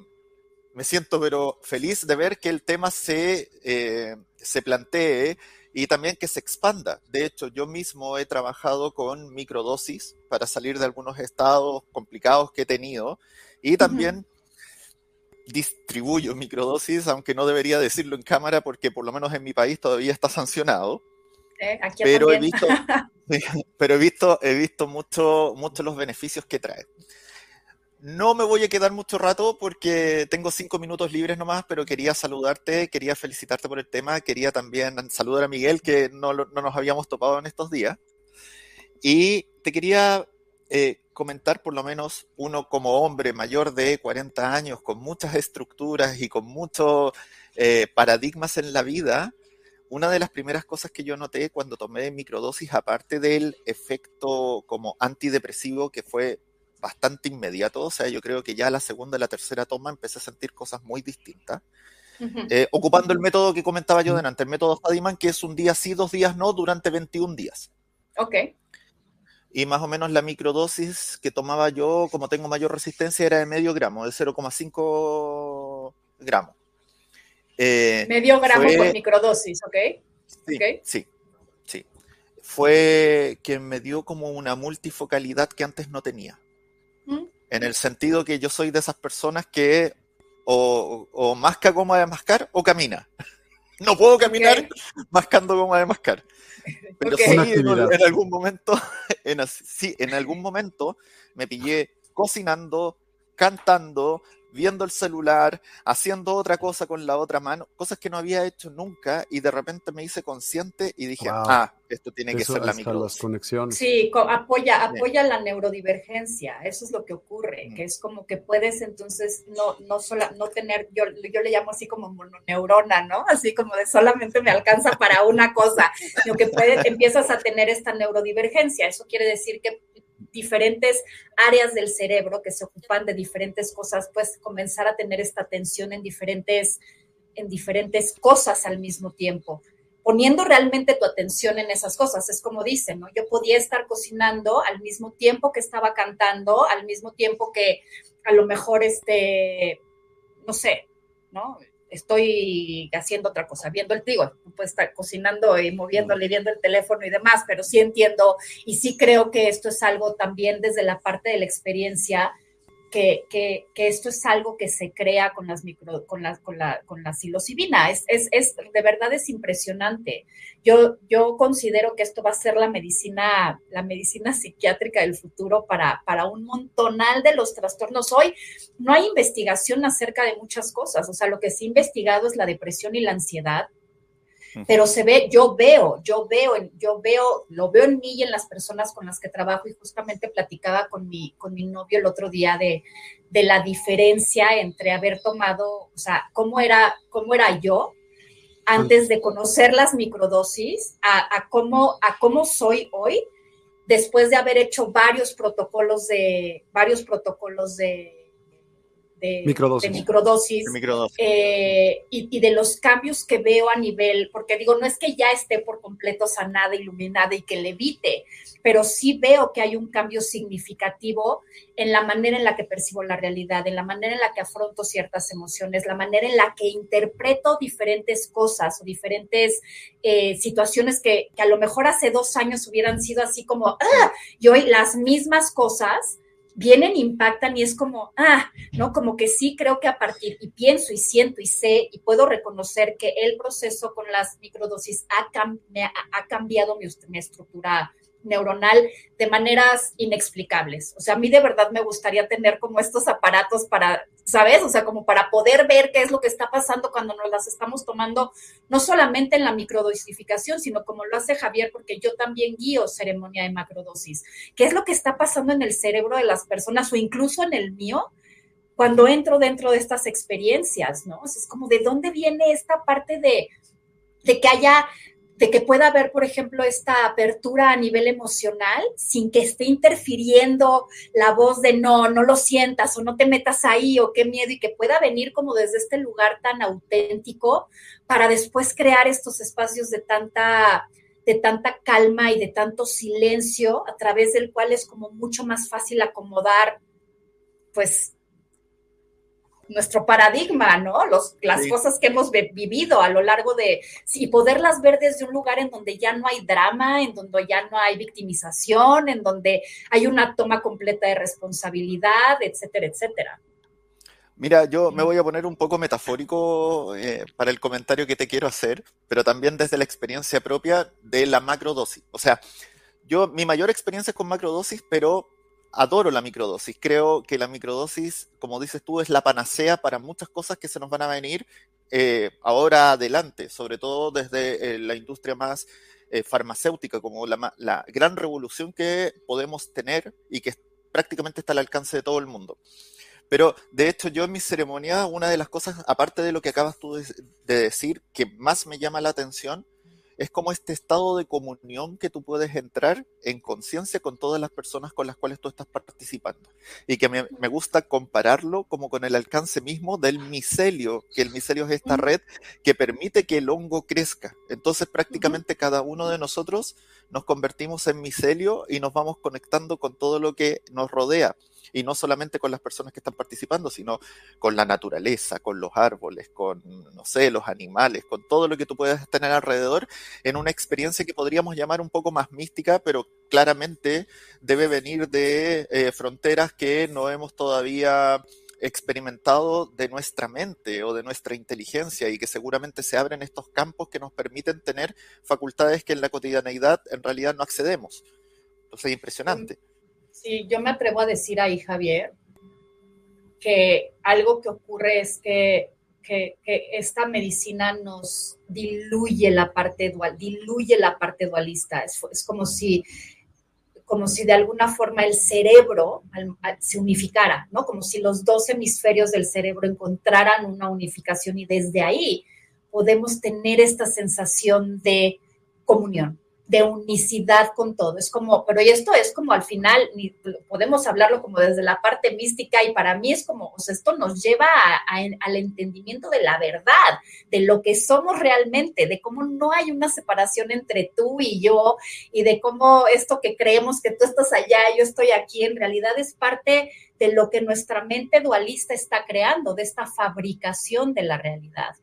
me siento pero feliz de ver que el tema se, eh, se plantee y también que se expanda. De hecho, yo mismo he trabajado con microdosis para salir de algunos estados complicados que he tenido y también distribuyo microdosis, aunque no debería decirlo en cámara porque por lo menos en mi país todavía está sancionado. Eh, pero, he visto, pero he visto, he visto mucho, mucho los beneficios que trae. No me voy a quedar mucho rato porque tengo cinco minutos libres nomás, pero quería saludarte, quería felicitarte por el tema, quería también saludar a Miguel, que no, nos habíamos topado en estos días. Y te quería eh, comentar, por lo menos uno como hombre mayor de 40 años, con muchas estructuras y con muchos eh, paradigmas en la vida, una de las primeras cosas que yo noté cuando tomé microdosis, aparte del efecto como antidepresivo que fue bastante inmediato, o sea, yo creo que ya la segunda y la tercera toma empecé a sentir cosas muy distintas. Eh, ocupando el método que comentaba yo delante, el método Fadiman, que es un día sí, dos días no, durante 21 días. Ok. Y más o menos la microdosis que tomaba yo, como tengo mayor resistencia, era de medio gramo, de 0,5 gramos. Eh, medio gramo por microdosis, ¿ok? Sí, sí, sí. Fue quien me dio como una multifocalidad que antes no tenía. En el sentido que yo soy de esas personas que o, o masca goma de mascar o camina. No puedo caminar mascando goma de mascar. Pero sí, en, algún momento, en, sí, en algún momento me pillé cocinando, cantando, viendo el celular, haciendo otra cosa con la otra mano, cosas que no había hecho nunca y de repente me hice consciente y dije, ah, esto tiene que ser la conexiones. Sí, apoya, apoya la neurodivergencia, eso es lo que ocurre, que es como que puedes entonces no, no, sola, no tener, yo, yo le llamo así como mononeurona, ¿no? Así como de solamente me alcanza para una cosa, sino que puedes, empiezas a tener esta neurodivergencia, eso quiere decir que diferentes áreas del cerebro que se ocupan de diferentes cosas, pues comenzar a tener esta atención en diferentes, en diferentes cosas al mismo tiempo poniendo realmente tu atención en esas cosas. Es como dicen, ¿no? Yo podía estar cocinando al mismo tiempo que estaba cantando, al mismo tiempo que a lo mejor, este, no sé, ¿no? Estoy haciendo otra cosa, viendo el trigo, puede estar cocinando y moviéndole, viendo el teléfono y demás, pero sí entiendo y sí creo que esto es algo también desde la parte de la experiencia que, esto es algo que se crea con las micro, con la, con la, con la psilocibina. Es, es, es, de verdad es impresionante. Yo, yo considero que esto va a ser la medicina, la medicina psiquiátrica del futuro para, para un montonal de los trastornos. Hoy no hay investigación acerca de muchas cosas. O sea, lo que se ha investigado es la depresión y la ansiedad pero se ve, yo veo, yo veo, yo veo, lo veo en mí y en las personas con las que trabajo y justamente platicaba con mi, con mi novio el otro día de, de la diferencia entre haber tomado, o sea, cómo era, cómo era yo antes de conocer las microdosis a, a, cómo, a cómo soy hoy después de haber hecho varios protocolos de, varios protocolos de, de microdosis, eh, y, de los cambios que veo a nivel, porque digo, no es que ya esté por completo sanada, iluminada y que levite, pero sí veo que hay un cambio significativo en la manera en la que percibo la realidad, en la manera en la que afronto ciertas emociones, la manera en la que interpreto diferentes cosas o diferentes eh, situaciones que, que, a lo mejor hace dos años hubieran sido así como, ah, y hoy las mismas cosas vienen, impactan y es como, ah, ¿no? Como que sí creo que a partir, y pienso y siento y sé y puedo reconocer que el proceso con las microdosis ha, ha cambiado mi, mi estructura neuronal de maneras inexplicables. O sea, a mí de verdad me gustaría tener como estos aparatos para, ¿sabes? O sea, como para poder ver qué es lo que está pasando cuando nos las estamos tomando, no solamente en la microdosificación, sino como lo hace Javier, porque yo también guío ceremonia de macrodosis. ¿Qué es lo que está pasando en el cerebro de las personas o incluso en el mío? cuando entro dentro de estas experiencias, ¿no? es como de dónde viene esta parte de, de que haya de que pueda haber, por ejemplo, esta apertura a nivel emocional sin que esté interfiriendo la voz de no, no lo sientas o no te metas ahí o qué miedo y que pueda venir como desde este lugar tan auténtico para después crear estos espacios de tanta de tanta calma y de tanto silencio a través del cual es como mucho más fácil acomodar pues nuestro paradigma, ¿no? Los, las cosas que hemos vivido a lo largo de, y poderlas ver desde un lugar en donde ya no hay drama, en donde ya no hay victimización, en donde hay una toma completa de responsabilidad, etcétera, etcétera. Mira, yo me voy a poner un poco metafórico eh, para el comentario que te quiero hacer, pero también desde la experiencia propia de la macrodosis. O sea, yo, mi mayor experiencia es con macrodosis, pero adoro la microdosis. Creo que la microdosis, como dices tú, es la panacea para muchas cosas que se nos van a venir eh, ahora adelante, sobre todo desde eh, la industria más eh, farmacéutica, como la, la, gran revolución que podemos tener y que prácticamente está al alcance de todo el mundo. Pero de hecho yo en mi ceremonia, una de las cosas, aparte de lo que acabas tú de, de decir, que más me llama la atención, es como este estado de comunión que tú puedes entrar en conciencia con todas las personas con las cuales tú estás participando. Y que me, gusta compararlo como con el alcance mismo del micelio, que el micelio es esta red que permite que el hongo crezca. Entonces prácticamente cada uno de nosotros nos convertimos en micelio y nos vamos conectando con todo lo que nos rodea. Y no solamente con las personas que están participando, sino con la naturaleza, con los árboles, con, no sé, los animales, con todo lo que tú puedas tener alrededor, en una experiencia que podríamos llamar un poco más mística, pero claramente debe venir de eh, fronteras que no hemos todavía experimentado de nuestra mente o de nuestra inteligencia y que seguramente se abren estos campos que nos permiten tener facultades que en la cotidianeidad en realidad no que algo que ocurre es que, que, esta medicina nos diluye la parte dual, diluye la parte dualista. Es, es como si como si de alguna forma el cerebro se unificara, ¿no? Como si los dos hemisferios del cerebro encontraran una unificación y desde ahí podemos tener esta sensación de comunión, de unicidad con todo. Es como, pero esto es como al final, podemos hablarlo como desde la parte mística y para mí es como, o sea, esto nos lleva al entendimiento de la verdad, de lo que somos realmente, de cómo no hay una separación entre tú y yo y de cómo esto que creemos que tú estás allá, yo estoy aquí, en realidad es parte de lo que nuestra mente dualista está creando, de esta fabricación de la realidad.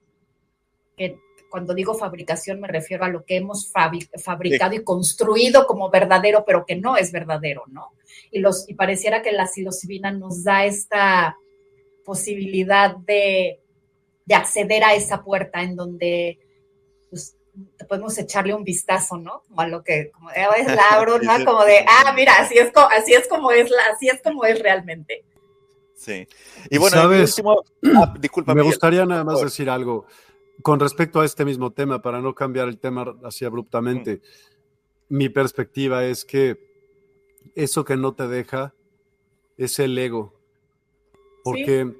Que cuando digo fabricación me refiero a lo que hemos fabricado y construido como verdadero, pero que no es verdadero, ¿no? Y, los, y pareciera que la psilocibina nos da esta posibilidad de, acceder a esa puerta en donde pues, podemos echarle un vistazo, ¿no? Como a lo que, como de, es la ¿no? Como de, ah, mira, así es, así es como es, así es como es realmente. Sí. Y bueno, ¿Sabes? Ah, disculpa. Me gustaría nada más decir algo con respecto a este mismo tema, para no cambiar el tema así abruptamente, mi perspectiva es que eso que no te deja es el ego. Porque,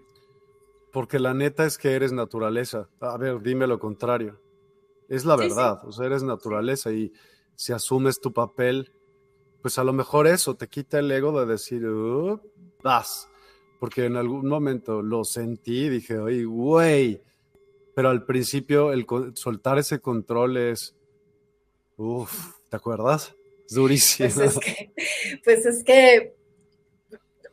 porque la neta es que eres naturaleza. A ver, dime lo contrario. Es la verdad, o sea, eres naturaleza y si asumes tu papel, pues a lo mejor eso te quita el ego de decir, vas. Porque en algún momento lo sentí, dije, oye, güey, pero al principio el soltar ese control es, uff, ¿te acuerdas? Es durísimo. Pues es que, pues es que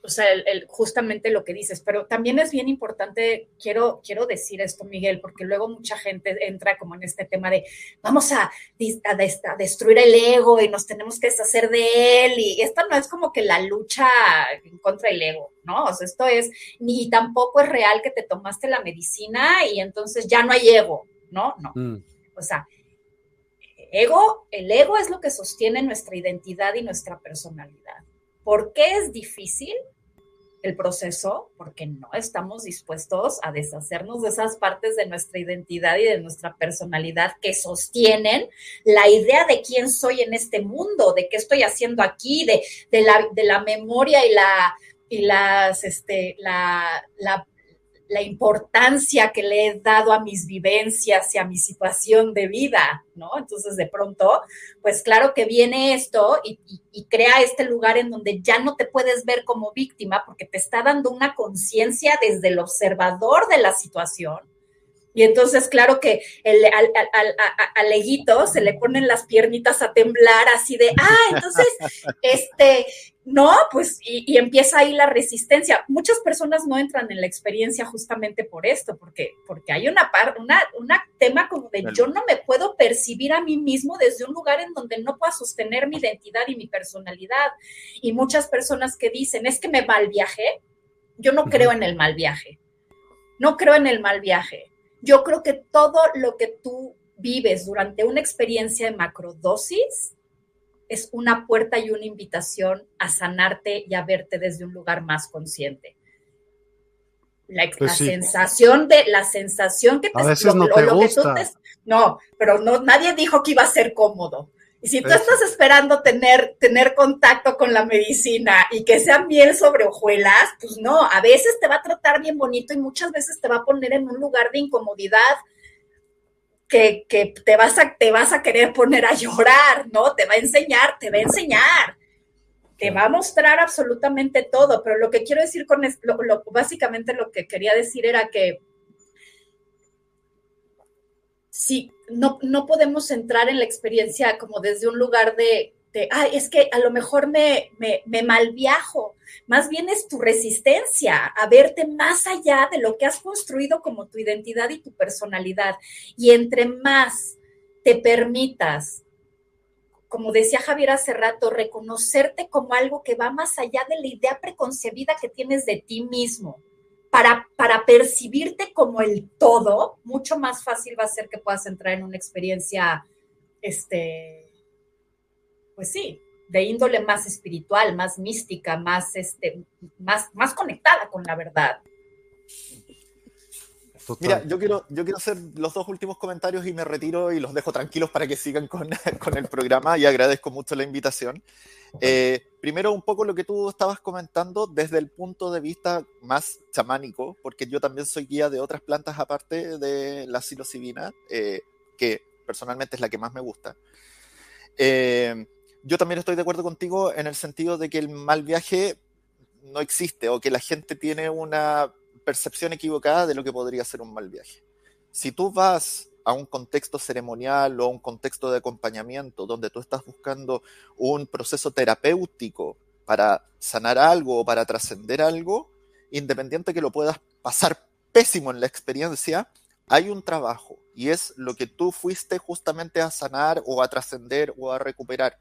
o sea, el, justamente lo que dices, pero también es bien importante, quiero, quiero decir esto, Miguel, porque luego mucha gente entra como en este tema de vamos a, a, destruir el ego y nos tenemos que deshacer de él, y esto no es como que la lucha contra el ego, ¿no? O sea, esto es, ni tampoco es real que te tomaste la medicina y entonces ya no hay ego, ¿no? No. Mm. O sea, ego, el ego es lo que sostiene nuestra identidad y nuestra personalidad. ¿Por qué es difícil? el proceso porque no estamos dispuestos a deshacernos de esas partes de nuestra identidad y de nuestra personalidad que sostienen la idea de quién soy en este mundo, de qué estoy haciendo aquí, de, de, la, de la, memoria y la y las este la, la, la importancia que le he dado a mis vivencias y a mi situación de vida, ¿no? Entonces, de pronto, pues claro que viene esto y, crea este lugar en donde ya no te puedes ver como víctima porque te está dando una conciencia desde el observador de la situación. Y entonces, claro que el, al, al, se le ponen las piernitas a temblar así de, ah, entonces, este, no, pues, y, empieza ahí la resistencia. Muchas personas no entran en la experiencia justamente por esto, porque, porque hay una parte, una, una tema como de yo no me puedo percibir a mí mismo desde un lugar en donde no pueda sostener mi identidad y mi personalidad. Y muchas personas que dicen, es que me mal viaje, yo no creo en el mal viaje. No creo en el mal viaje. Yo creo que todo lo que tú vives durante una experiencia de macrodosis es una puerta y una invitación a sanarte y a verte desde un lugar más consciente. La, pues sensación de la sensación que te, a veces no te gusta. no, pero no nadie dijo que iba a ser cómodo. Y si tú estás esperando tener, tener contacto con la medicina y que sean bien sobre hojuelas, pues no, a veces te va a tratar bien bonito y muchas veces te va a poner en un lugar de incomodidad que, te, vas a, te vas a querer poner a llorar, ¿no? Te va a enseñar, te va a enseñar, te va a mostrar absolutamente todo, pero lo que quiero decir con esto, lo, básicamente lo que quería decir era que si no, no podemos entrar en la experiencia como desde un lugar de, ay, es que a lo mejor me, me, me malviajo, más bien es tu resistencia a verte más allá de lo que has construido como tu identidad y tu personalidad. Y entre más te permitas, como decía Javier hace rato, reconocerte como algo que va más allá de la idea preconcebida que tienes de ti mismo. Para, para percibirte como el todo, mucho más fácil va a ser que puedas entrar en una experiencia, este, pues sí, de índole más espiritual, más mística, más, este, más, más conectada con la verdad. Mira, yo quiero, yo quiero hacer los dos últimos comentarios y me retiro y los dejo tranquilos para que sigan con, con el programa y agradezco mucho la invitación. Eh, primero, un poco lo que tú estabas comentando desde el punto de vista más chamánico, porque yo también soy guía de otras plantas aparte de la psilocibina, eh, que personalmente es la que más me gusta. Eh, yo también estoy de acuerdo contigo en el sentido de que el mal viaje no existe o que la gente tiene una percepción equivocada de lo que podría ser un mal viaje. Si tú vas a un contexto ceremonial o a un contexto de acompañamiento donde tú estás buscando un proceso terapéutico para sanar algo o para trascender algo, independiente que lo puedas pasar pésimo en la experiencia, hay un trabajo y es lo que tú fuiste justamente a sanar o a trascender o a recuperar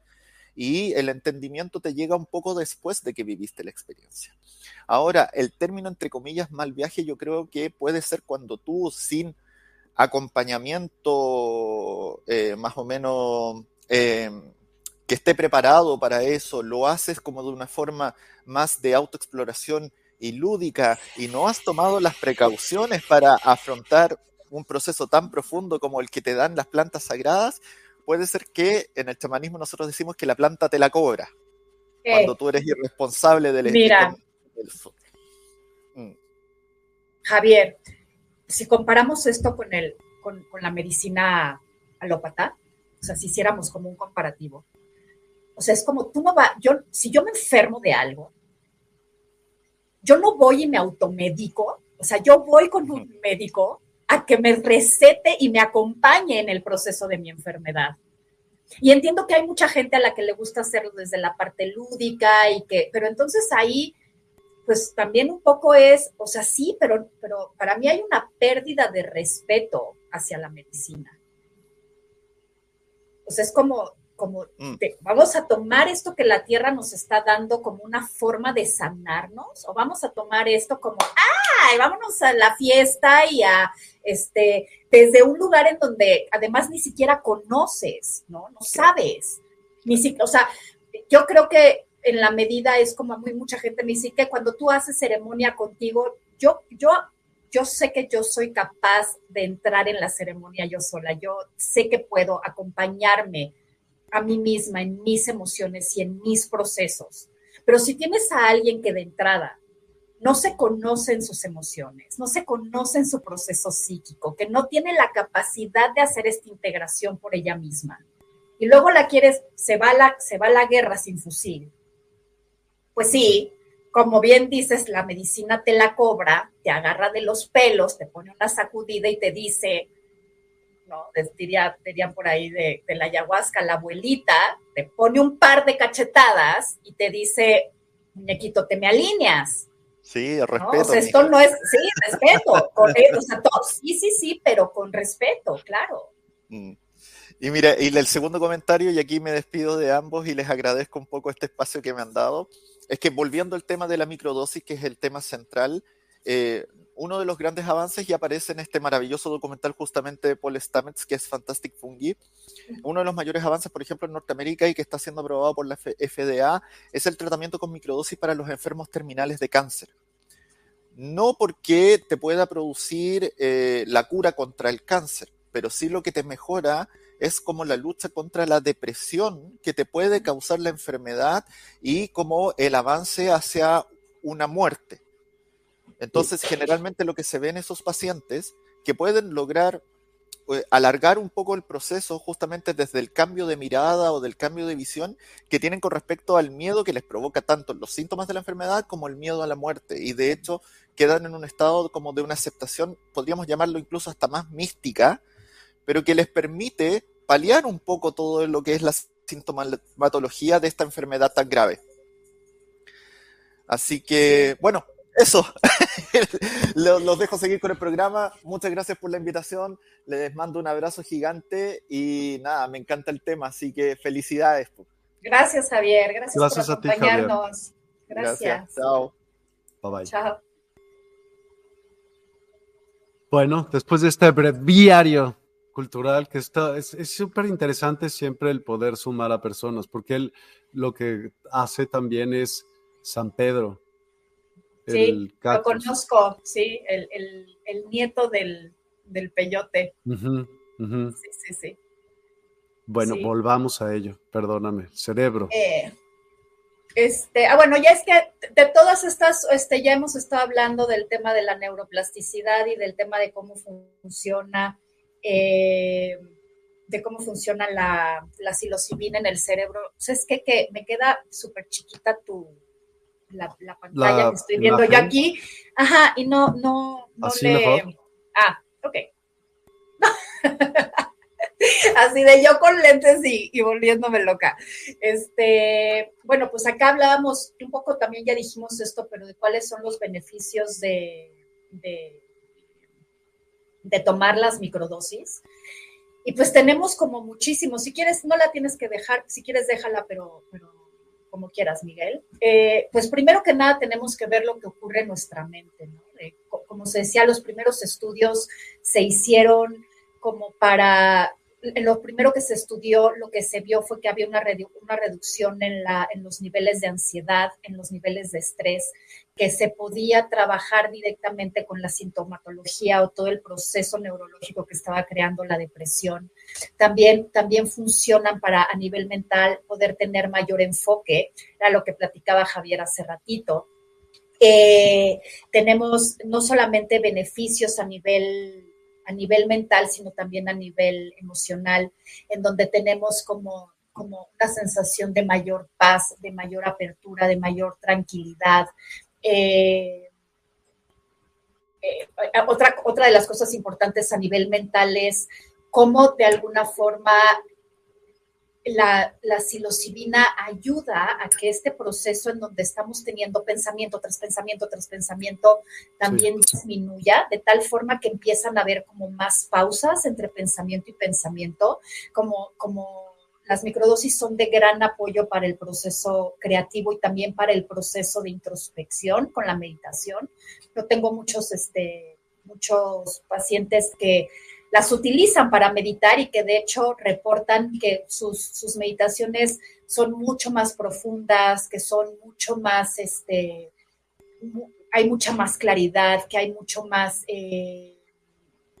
y el entendimiento te llega un poco después de que viviste la experiencia. Ahora, el término entre comillas mal viaje yo creo que puede ser cuando tú sin acompañamiento eh, más o menos em, que esté preparado para eso, lo haces como de una forma más de autoexploración y lúdica y no has tomado las precauciones para afrontar un proceso tan profundo como el que te dan las plantas sagradas, puede ser que en el chamanismo nosotros decimos que la planta te la cobra. Cuando tú eres irresponsable del Mira, mm. Javier, si comparamos esto con, el, con, la medicina alópata, o sea, si hiciéramos como un comparativo, o sea, es como tú no vas, yo, si yo me enfermo de algo, yo no voy y me automedico, o sea, yo voy con un médico a que me recete y me acompañe en el proceso de mi enfermedad. Y entiendo que hay mucha gente a la que le gusta hacerlo desde la parte lúdica y que, pero entonces ahí, pues también un poco es, o sea, sí, pero, pero para mí hay una pérdida de respeto hacia la medicina. O sea, es como, como mm. vamos a tomar esto que la tierra nos está dando como una forma de sanarnos o vamos a tomar esto como, vámonos a la fiesta y a, este, desde un lugar en donde además ni siquiera conoces, ¿no? No sabes. Ni siquiera, o sea, yo creo que en la medida es como muy mucha gente me dice que cuando tú haces ceremonia contigo, yo, yo yo sé que yo soy capaz de entrar en la ceremonia yo sola, yo sé que puedo acompañarme a mí misma, en mis emociones y en mis procesos. Pero si tienes a alguien que de entrada no se conoce en sus emociones, no se conoce en su proceso psíquico, que no tiene la capacidad de hacer esta integración por ella misma, y luego la quieres, se va la, se va la guerra sin fusil. Pues sí, como bien dices, la medicina te la cobra, te agarra de los pelos, te pone una sacudida y te dice, ¿no? Diría, dirían por ahí de, la ayahuasca, la abuelita te pone un par de cachetadas y te dice, muñequito, te me alineas. Sí, respeto. esto no es, sí, respeto. Con, o sea, sí, sí, sí, pero con respeto, claro. Mm. Y mira, y el segundo comentario, y aquí me despido de ambos y les agradezco un poco este espacio que me han dado, es que volviendo al tema de la microdosis, que es el tema central, eh, uno de los grandes avances y aparece en este maravilloso documental justamente de Paul Stamets, que es Fantastic Fungi. Uno de los mayores avances, por ejemplo, en Norteamérica y que está siendo aprobado por la FDA, es el tratamiento con microdosis para los enfermos terminales de cáncer. No porque te pueda producir eh, la cura contra el cáncer, pero sí lo que te mejora es como la lucha contra la depresión que te puede causar la enfermedad y como el avance hacia una muerte. Entonces, generalmente lo que se ve en esos pacientes que pueden lograr eh, alargar un poco el proceso justamente desde el cambio de mirada o del cambio de visión que tienen con respecto al miedo que les provoca tanto los síntomas de la enfermedad como el miedo a la muerte. Y de hecho quedan en un estado como de una aceptación, podríamos llamarlo incluso hasta más mística, pero que les permite paliar un poco todo lo que es la sintomatología de esta enfermedad tan grave. Así que, bueno, eso. los, dejo seguir con el programa. Muchas gracias por la invitación. Les mando un abrazo gigante y nada, me encanta el tema, así que felicidades. Gracias, Javier. Gracias, por acompañarnos. gracias. Chao. Bye bye. Chao. Bueno, después de este breviario cultural que está, es súper interesante siempre el poder sumar a personas, porque él lo que hace también es San Pedro Sí, lo conozco, sí, el, nieto del, peyote. Sí, sí, sí. Bueno, volvamos a ello, perdóname, cerebro. Eh, este, ah, bueno, ya es que de todas estas, este, ya hemos estado hablando del tema de la neuroplasticidad y del tema de cómo funciona, eh, de cómo funciona la, la psilocibina en el cerebro. O sea, es que, que me queda súper chiquita tu, la, pantalla que estoy viendo yo aquí. Ajá, y no, no, no le... Ah, ok. Así de yo con lentes y, volviéndome loca. Este, bueno, pues acá hablábamos un poco también, ya dijimos esto, pero de cuáles son los beneficios de, de, tomar las microdosis. Y pues tenemos como muchísimos. Si quieres, no la tienes que dejar, si quieres, déjala, pero, pero como quieras, Miguel. Eh, pues primero que nada tenemos que ver lo que ocurre en nuestra mente. ¿no? como se decía, los primeros estudios se hicieron como para lo primero que se estudió, lo que se vio fue que había una, una reducción en, la, en los niveles de ansiedad, en los niveles de estrés, que se podía trabajar directamente con la sintomatología o todo el proceso neurológico que estaba creando la depresión. También, también funcionan para a nivel mental poder tener mayor enfoque, era lo que platicaba Javier hace ratito. Eh, tenemos no solamente beneficios a nivel a nivel mental, sino también a nivel emocional, en donde tenemos como, como una sensación de mayor paz, de mayor apertura, de mayor tranquilidad. Eh, eh, otra, otra de las cosas importantes a nivel mental es cómo de alguna forma la, la psilocibina ayuda a que este proceso en donde estamos teniendo pensamiento tras pensamiento tras pensamiento también disminuya, de tal forma que empiezan a haber como más pausas entre pensamiento y pensamiento, como, como las microdosis son de gran apoyo para el proceso creativo y también para el proceso de introspección con la meditación. Yo tengo muchos, este, muchos pacientes que las utilizan para meditar y que de hecho reportan que sus, meditaciones son mucho más profundas, que son mucho más, este, hay mucha más claridad, que hay mucho más, eh,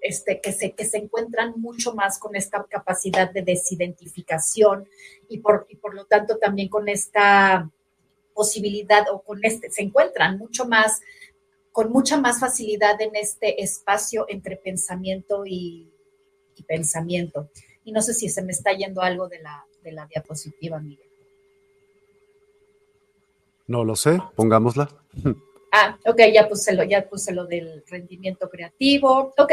este, que, se, que se encuentran mucho más con esta capacidad de desidentificación y por, y por lo tanto también con esta posibilidad o con este, se encuentran mucho más con mucha más facilidad en este espacio entre pensamiento y, pensamiento. Y no sé si se me está yendo algo de la, de la diapositiva, Miguel. No lo sé, pongámosla. Ah, ok, ya puse lo, ya puse lo del rendimiento creativo. Ok.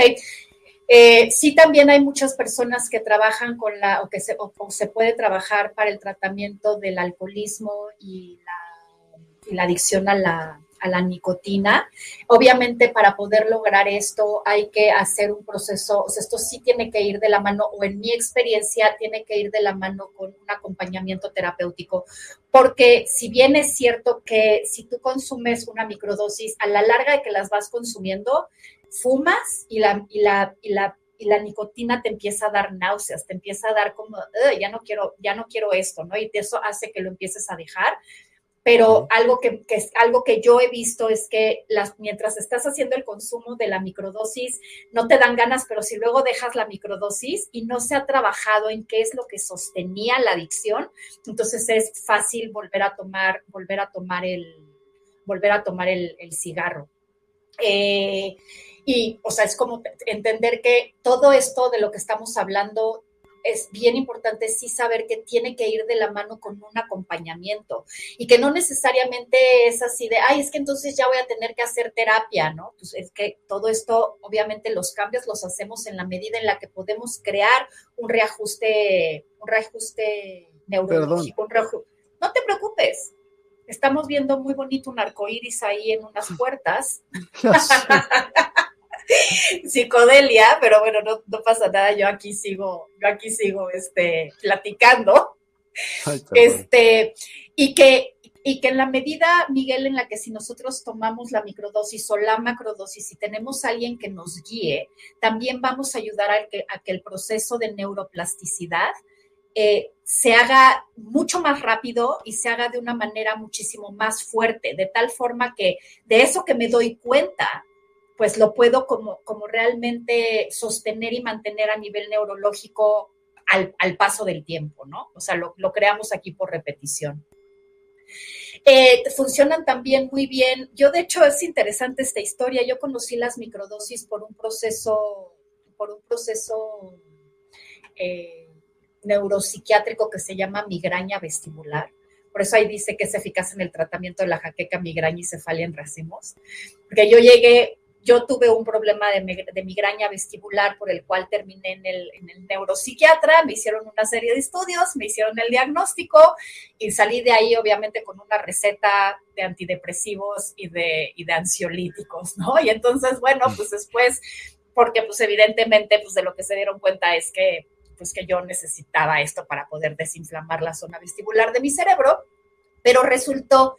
Eh, sí, también hay muchas personas que trabajan con la, o que se, o se puede trabajar para el tratamiento del alcoholismo y la, y la adicción a la, a la nicotina. Obviamente para poder lograr esto hay que hacer un proceso, esto sí tiene que ir de la mano, o en mi experiencia tiene que ir de la mano con un acompañamiento terapéutico, porque si bien es cierto que si tú consumes una microdosis, a la larga de que las vas consumiendo, fumas y la, y la, y la y la nicotina te empieza a dar náuseas, te empieza a dar como, ya no quiero, ya no quiero esto, ¿no? Y eso hace que lo empieces a dejar pero algo que, algo que yo he visto es que las, mientras estás haciendo el consumo de la microdosis, no te dan ganas, pero si luego dejas la microdosis y no se ha trabajado en qué es lo que sostenía la adicción, entonces es fácil volver a tomar, volver a tomar el, volver a tomar el, cigarro. Eh, y, o sea, es como entender que todo esto de lo que estamos hablando es bien importante sí saber que tiene que ir de la mano con un acompañamiento y que no necesariamente es así de, ay, es que entonces ya voy a tener que hacer terapia, ¿no? Pues es que todo esto, obviamente los cambios los hacemos en la medida en la que podemos crear un reajuste, un reajuste neurológico. no te preocupes, estamos viendo muy bonito un arco iris ahí en unas puertas. psicodelia, pero bueno, no, pasa nada, yo aquí sigo, yo aquí sigo este, platicando. este, y que, y que en la medida, Miguel, en la que si nosotros tomamos la microdosis o la macrodosis y tenemos a alguien que nos guíe, también vamos a ayudar a que, a que el proceso de neuroplasticidad eh, se haga mucho más rápido y se haga de una manera muchísimo más fuerte, de tal forma que de eso que me doy cuenta, pues lo puedo como, como realmente sostener y mantener a nivel neurológico al, paso del tiempo, ¿no? O sea, lo, creamos aquí por repetición. Eh, funcionan también muy bien. Yo, de hecho, es interesante esta historia. Yo conocí las microdosis por un proceso, por un proceso eh, neuropsiquiátrico que se llama migraña vestibular. Por eso ahí dice que es eficaz en el tratamiento de la jaqueca, migraña y cefalia en racimos. Porque yo llegué yo tuve un problema de, migraña vestibular por el cual terminé en el, neuropsiquiatra, me hicieron una serie de estudios, me hicieron el diagnóstico y salí de ahí obviamente con una receta de antidepresivos y de, ansiolíticos, ¿no? Y entonces, bueno, pues después, porque pues evidentemente pues de lo que se dieron cuenta es que pues que yo necesitaba esto para poder desinflamar la zona vestibular de mi cerebro, pero resultó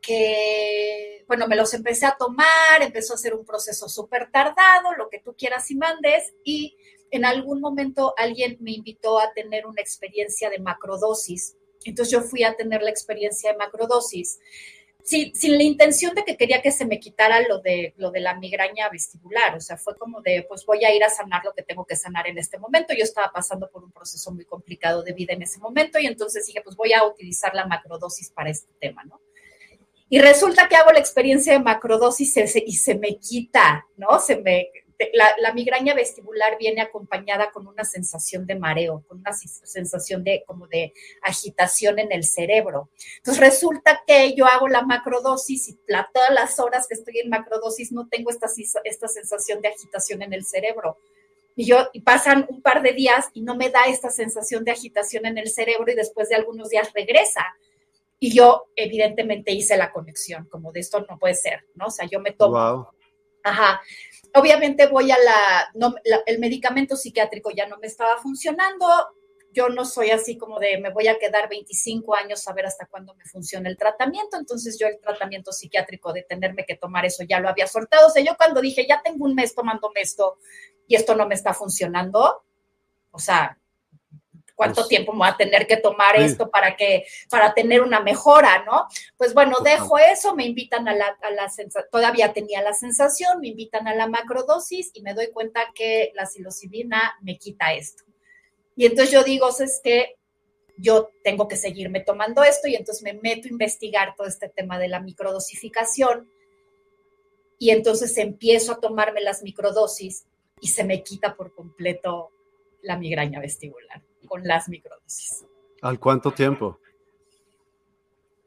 que, bueno, me los empecé a tomar, empezó a ser un proceso súper tardado, lo que tú quieras y mandes, y en algún momento alguien me invitó a tener una experiencia de macrodosis. Entonces yo fui a tener la experiencia de macrodosis sin la intención de que quería que se me quitara lo de, lo de la migraña vestibular, o sea, fue como de, pues voy a ir a sanar lo que tengo que sanar en este momento. Yo estaba pasando por un proceso muy complicado de vida en ese momento y entonces dije, pues voy a utilizar la macrodosis para este tema, ¿no? Y resulta que hago la experiencia de macrodosis y se me quita, ¿no? Se me, la, migraña vestibular viene acompañada con una sensación de mareo, con una sensación de como de agitación en el cerebro. Entonces resulta que yo hago la macrodosis y todas las horas que estoy en macrodosis no tengo esta, esta sensación de agitación en el cerebro. Y yo y pasan un par de días y no me da esta sensación de agitación en el cerebro y después de algunos días regresa. Y yo evidentemente hice la conexión, como de esto no puede ser, ¿no? O sea, yo me tomo. Ajá. Obviamente voy a la, el medicamento psiquiátrico ya no me estaba funcionando, yo no soy así como de me voy a quedar 25 años a ver hasta cuándo me funciona el tratamiento, entonces yo el tratamiento psiquiátrico de tenerme que tomar eso ya lo había soltado, o sea, yo cuando dije ya tengo un mes tomándome esto y esto no me está funcionando, o sea, cuánto pues tiempo me voy a tener que tomar esto para que, para tener una mejora, ¿no? Pues bueno, dejo eso, me invitan a la, a la todavía tenía la sensación, me invitan a la macrodosis y me doy cuenta que la psilocibina me quita esto. Y entonces yo digo, es que yo tengo que seguirme tomando esto y entonces me meto a investigar todo este tema de la microdosificación. Y entonces empiezo a tomarme las microdosis y se me quita por completo la migraña vestibular con las microdosis. ¿Al cuánto tiempo?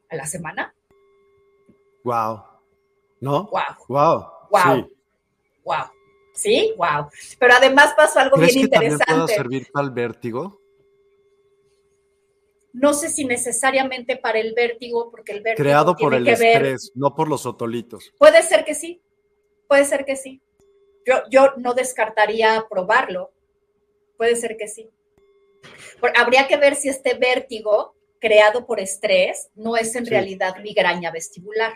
A la semana. Wow. ¿No? Wow. Wow. Wow. Sí. Wow. Sí, wow. Pero además pasó algo bien interesante. También servir para el vértigo? No sé si necesariamente para el vértigo, porque el vértigo. Creado por el estrés, no por los otolitos. Puede ser que sí. Puede ser que sí. Yo, yo no descartaría probarlo. Puede ser que sí habría que ver si este vértigo creado por estrés no es en realidad migraña vestibular.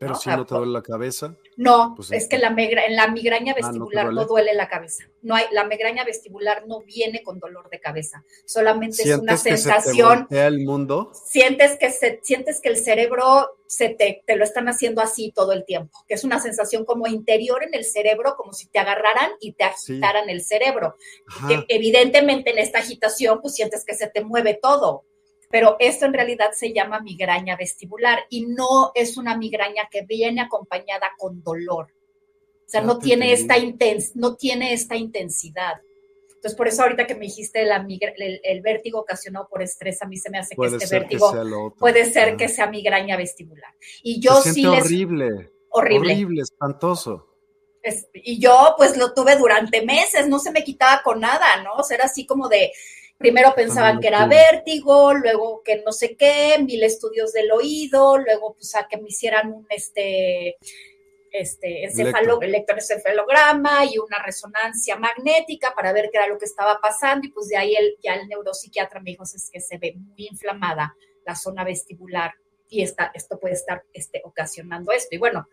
Pero si no te duele la cabeza. No, pues es que la en la migraña ah, vestibular no, duele la cabeza. No hay, la migraña vestibular no viene con dolor de cabeza. Solamente es una sensación. Que se el mundo. Sientes que se, sientes que el cerebro se te, te, lo están haciendo así todo el tiempo, que es una sensación como interior en el cerebro, como si te agarraran y te agitaran el cerebro. evidentemente en esta agitación, pues sientes que se te mueve todo pero esto en realidad se llama migraña vestibular y no es una migraña que viene acompañada con dolor. O sea, no tiene, esta no tiene esta intensidad. Entonces, por eso ahorita que me dijiste la el, vértigo ocasionado por estrés, a mí se me hace que este vértigo puede ser que sea migraña vestibular. Y yo sí horrible. Horrible. Horrible, espantoso. y yo pues lo tuve durante meses, no se me quitaba con nada, ¿no? O sea, era así como de, Primero pensaban que era vértigo, luego que no sé qué, mil estudios del oído, luego pues a que me hicieran un este, este encefalo, electroencefalograma y una resonancia magnética para ver qué era lo que estaba pasando y pues de ahí el, ya el neuropsiquiatra me dijo es que se ve muy inflamada la zona vestibular y esta, esto puede estar este, ocasionando esto. Y bueno,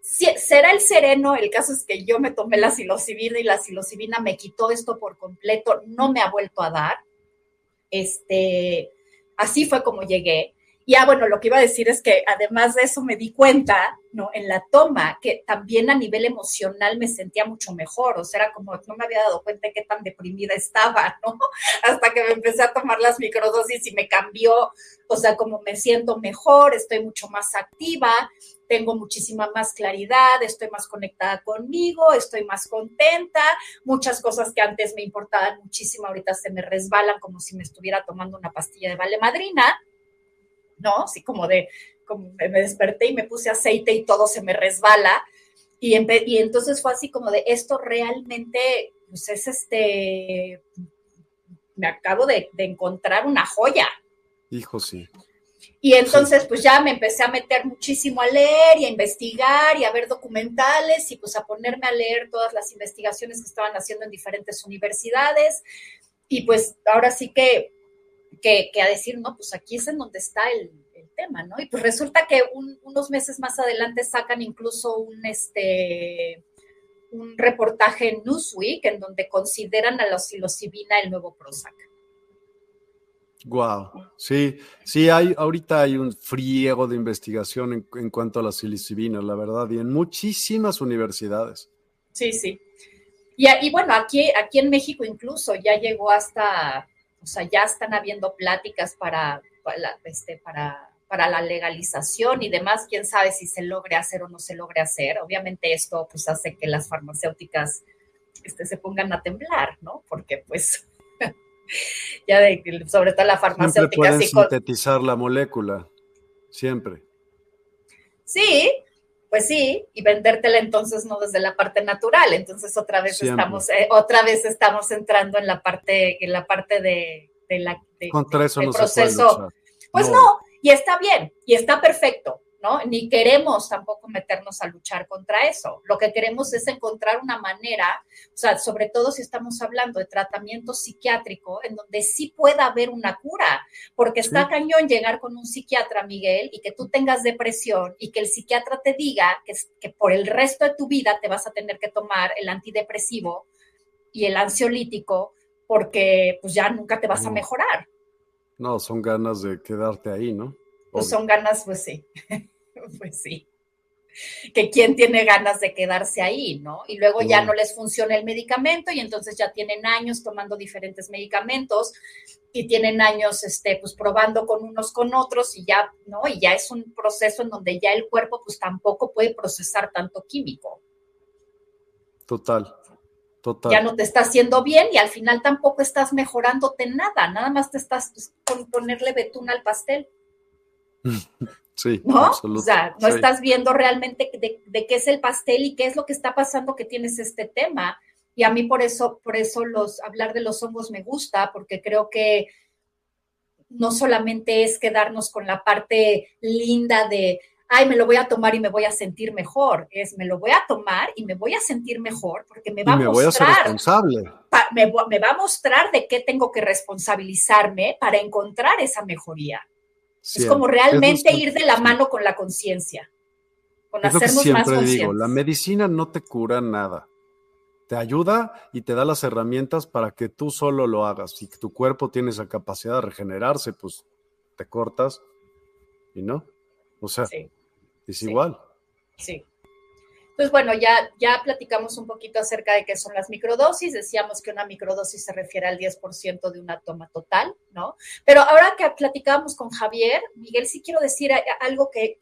será el sereno, el caso es que yo me tomé la psilocibina y la psilocibina me quitó esto por completo, no me ha vuelto a dar. Este, así fue como llegué. Y ah, bueno, lo que iba a decir es que además de eso me di cuenta, ¿no? En la toma, que también a nivel emocional me sentía mucho mejor, o sea, era como, no me había dado cuenta de qué tan deprimida estaba, ¿no? Hasta que me empecé a tomar las microdosis y me cambió, o sea, como me siento mejor, estoy mucho más activa, tengo muchísima más claridad, estoy más conectada conmigo, estoy más contenta, muchas cosas que antes me importaban muchísimo, ahorita se me resbalan como si me estuviera tomando una pastilla de vale madrina ¿no? Así como de, como me desperté y me puse aceite y todo se me resbala. Y, y entonces fue así como de, esto realmente, pues es este, me acabo de, encontrar una joya. Hijo, sí. Y entonces, pues ya me empecé a meter muchísimo a leer y a investigar y a ver documentales y pues a ponerme a leer todas las investigaciones que estaban haciendo en diferentes universidades. Y pues ahora sí que que, a decir, no, pues aquí es en donde está el, tema, ¿no? Y pues resulta que unos meses más adelante sacan incluso un, este, un reportaje en Newsweek en donde consideran a la psilocibina el nuevo Prozac. Wow, sí, sí, hay, ahorita hay un friego de investigación en, en cuanto a la psilocibina, la verdad, y en muchísimas universidades. Sí, sí. Y, y, bueno, aquí, aquí en México incluso ya llegó hasta o sea, ya están habiendo pláticas para, para, este, la legalización y demás, quién sabe si se logre hacer o no se logre hacer. Obviamente esto pues hace que las farmacéuticas este, se pongan a temblar, ¿no? Porque pues ya de, sobre todo la farmacéutica... Siempre pueden sintetizar la molécula, siempre. Sí, pues sí, y vendértela entonces no desde la parte natural. Entonces otra vez estamos, eh, otra vez estamos entrando en la parte, en la parte de, la Contra eso no proceso. pues no, y está bien, y está perfecto. ¿No? Ni queremos tampoco meternos a luchar contra eso. Lo que queremos es encontrar una manera, o sea, sobre todo si estamos hablando de tratamiento psiquiátrico, en donde sí pueda haber una cura, porque está cañón llegar con un psiquiatra, Miguel, y que tú tengas depresión y que el psiquiatra te diga que, que por el resto de tu vida te vas a tener que tomar el antidepresivo y el ansiolítico porque pues ya nunca te vas a mejorar. No, son ganas de quedarte ahí, ¿no? Pues son ganas, pues sí. pues sí. Que quién tiene ganas de quedarse ahí, ¿no? Y luego ya no les funciona el medicamento y entonces ya tienen años tomando diferentes medicamentos y tienen años, este, pues probando con unos con otros y ya, ¿no? Y ya es un proceso en donde ya el cuerpo pues tampoco puede procesar tanto químico. Total. Total. Ya no te está haciendo bien y al final tampoco estás mejorándote nada, nada más te estás pues, con ponerle betún al pastel. Sí, ¿no? O sea, no estás viendo realmente de, qué es el pastel y qué es lo que está pasando que tienes este tema. Y a mí por eso, por eso los, hablar de los hongos me gusta, porque creo que no solamente es quedarnos con la parte linda de, ay, me lo voy a tomar y me voy a sentir mejor. Es, me lo voy a tomar y me voy a sentir mejor porque me va a mostrar. Voy a ser responsable. me, me va a mostrar de qué tengo que responsabilizarme para encontrar esa mejoría es como realmente ir de la mano con la conciencia, con es hacernos lo que siempre digo, la medicina no te cura nada. Te ayuda y te da las herramientas para que tú solo lo hagas. Si tu cuerpo tiene esa capacidad de regenerarse, pues te cortas y no. O sea, es igual. Sí. Pues bueno, ya, ya platicamos un poquito acerca de qué son las microdosis. Decíamos que una microdosis se refiere al 10% de una toma total, ¿no? Pero ahora que platicábamos con Javier, Miguel, sí quiero decir algo que,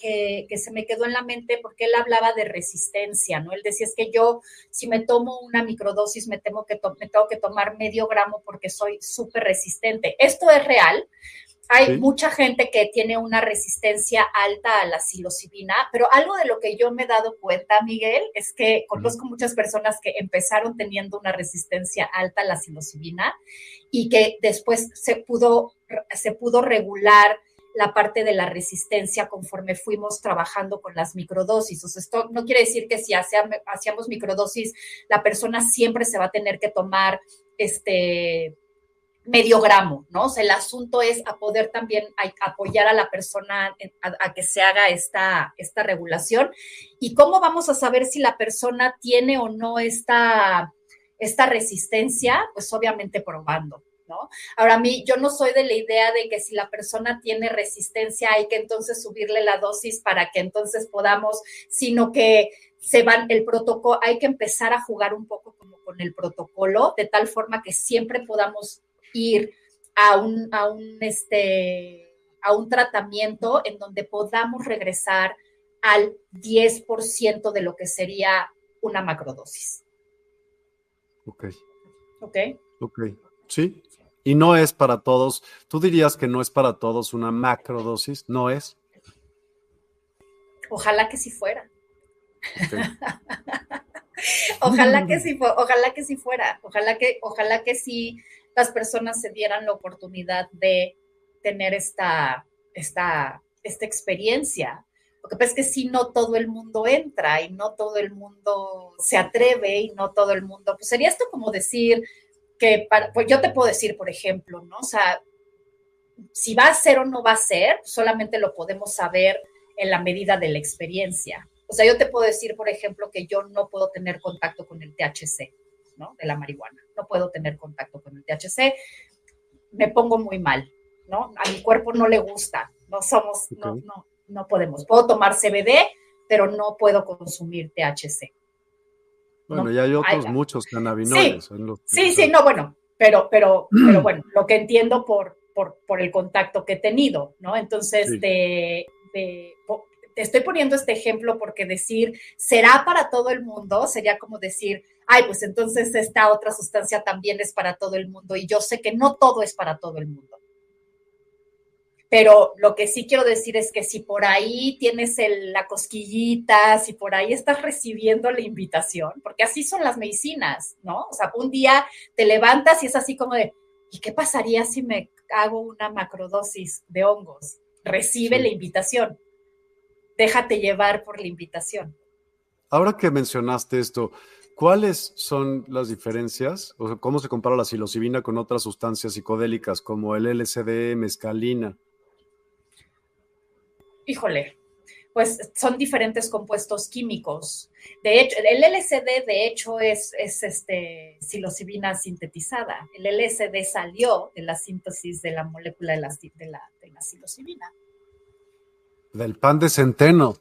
se me quedó en la mente porque él hablaba de resistencia, ¿no? Él decía, es que yo, si me tomo una microdosis, me, temo que me tengo que tomar medio gramo porque soy súper resistente. Esto es real, hay mucha gente que tiene una resistencia alta a la psilocibina, pero algo de lo que yo me he dado cuenta, Miguel, es que conozco muchas personas que empezaron teniendo una resistencia alta a la psilocibina y que después se pudo, se pudo regular la parte de la resistencia conforme fuimos trabajando con las microdosis. O sea, esto no quiere decir que si hacíamos microdosis, la persona siempre se va a tener que tomar este medio gramo, ¿no? O sea, el asunto es a poder también apoyar a la persona a, que se haga esta, esta regulación. ¿Y cómo vamos a saber si la persona tiene o no esta, esta resistencia? Pues obviamente probando. ¿No? Ahora, a mí, yo no soy de la idea de que si la persona tiene resistencia hay que entonces subirle la dosis para que entonces podamos, sino que se van, el protocolo, hay que empezar a jugar un poco como con el protocolo, de tal forma que siempre podamos ir a un, a un, este, a un tratamiento en donde podamos regresar al 10% de lo que sería una macrodosis. Ok. Ok. Ok. Sí. Y no es para todos. ¿Tú dirías que no es para todos una macrodosis? ¿No es? Ojalá que sí fuera. ojalá que sí, ojalá que sí fuera. Ojalá que, ojalá que sí las personas se dieran la oportunidad de tener esta, esta, esta experiencia. Lo que pasa es que si no todo el mundo entra y no todo el mundo se atreve y no todo el mundo, pues sería esto como decir que, pues yo te puedo decir, por ejemplo, ¿no? O sea, si va a ser o no va a ser, solamente lo podemos saber en la medida de la experiencia. O sea, yo te puedo decir, por ejemplo, que yo no puedo tener contacto con el THC, ¿no? De la marihuana no puedo tener contacto con el THC, me pongo muy mal, ¿no? A mi cuerpo no le gusta, no somos, no, no, no podemos. Puedo tomar CBD, pero no puedo consumir THC. Bueno, ya hay otros muchos cannabinoides. Sí, sí, no, bueno, pero, pero, pero bueno, lo que entiendo por, por, por, el contacto que he tenido, ¿no? Entonces, de, de, te estoy poniendo este ejemplo porque decir, ¿será para todo el mundo? Sería como decir, ay, pues entonces esta otra sustancia también es para todo el mundo y yo sé que no todo es para todo el mundo. Pero lo que sí quiero decir es que si por ahí tienes la cosquillita, si por ahí estás recibiendo la invitación, porque así son las medicinas, ¿no? O sea, un día te levantas y es así como de, ¿y qué pasaría si me hago una macrodosis de hongos? Recibe la invitación. Déjate llevar por la invitación. Ahora que mencionaste esto, ¿Cuáles son las diferencias? O sea, ¿Cómo se compara la psilocibina con otras sustancias psicodélicas como el LSD, mescalina? Híjole, pues son diferentes compuestos químicos. De hecho, el LSD de hecho es, es este, psilocibina sintetizada. El LSD salió de la síntesis de la molécula de la, de la, de la psilocibina. Del pan de centeno.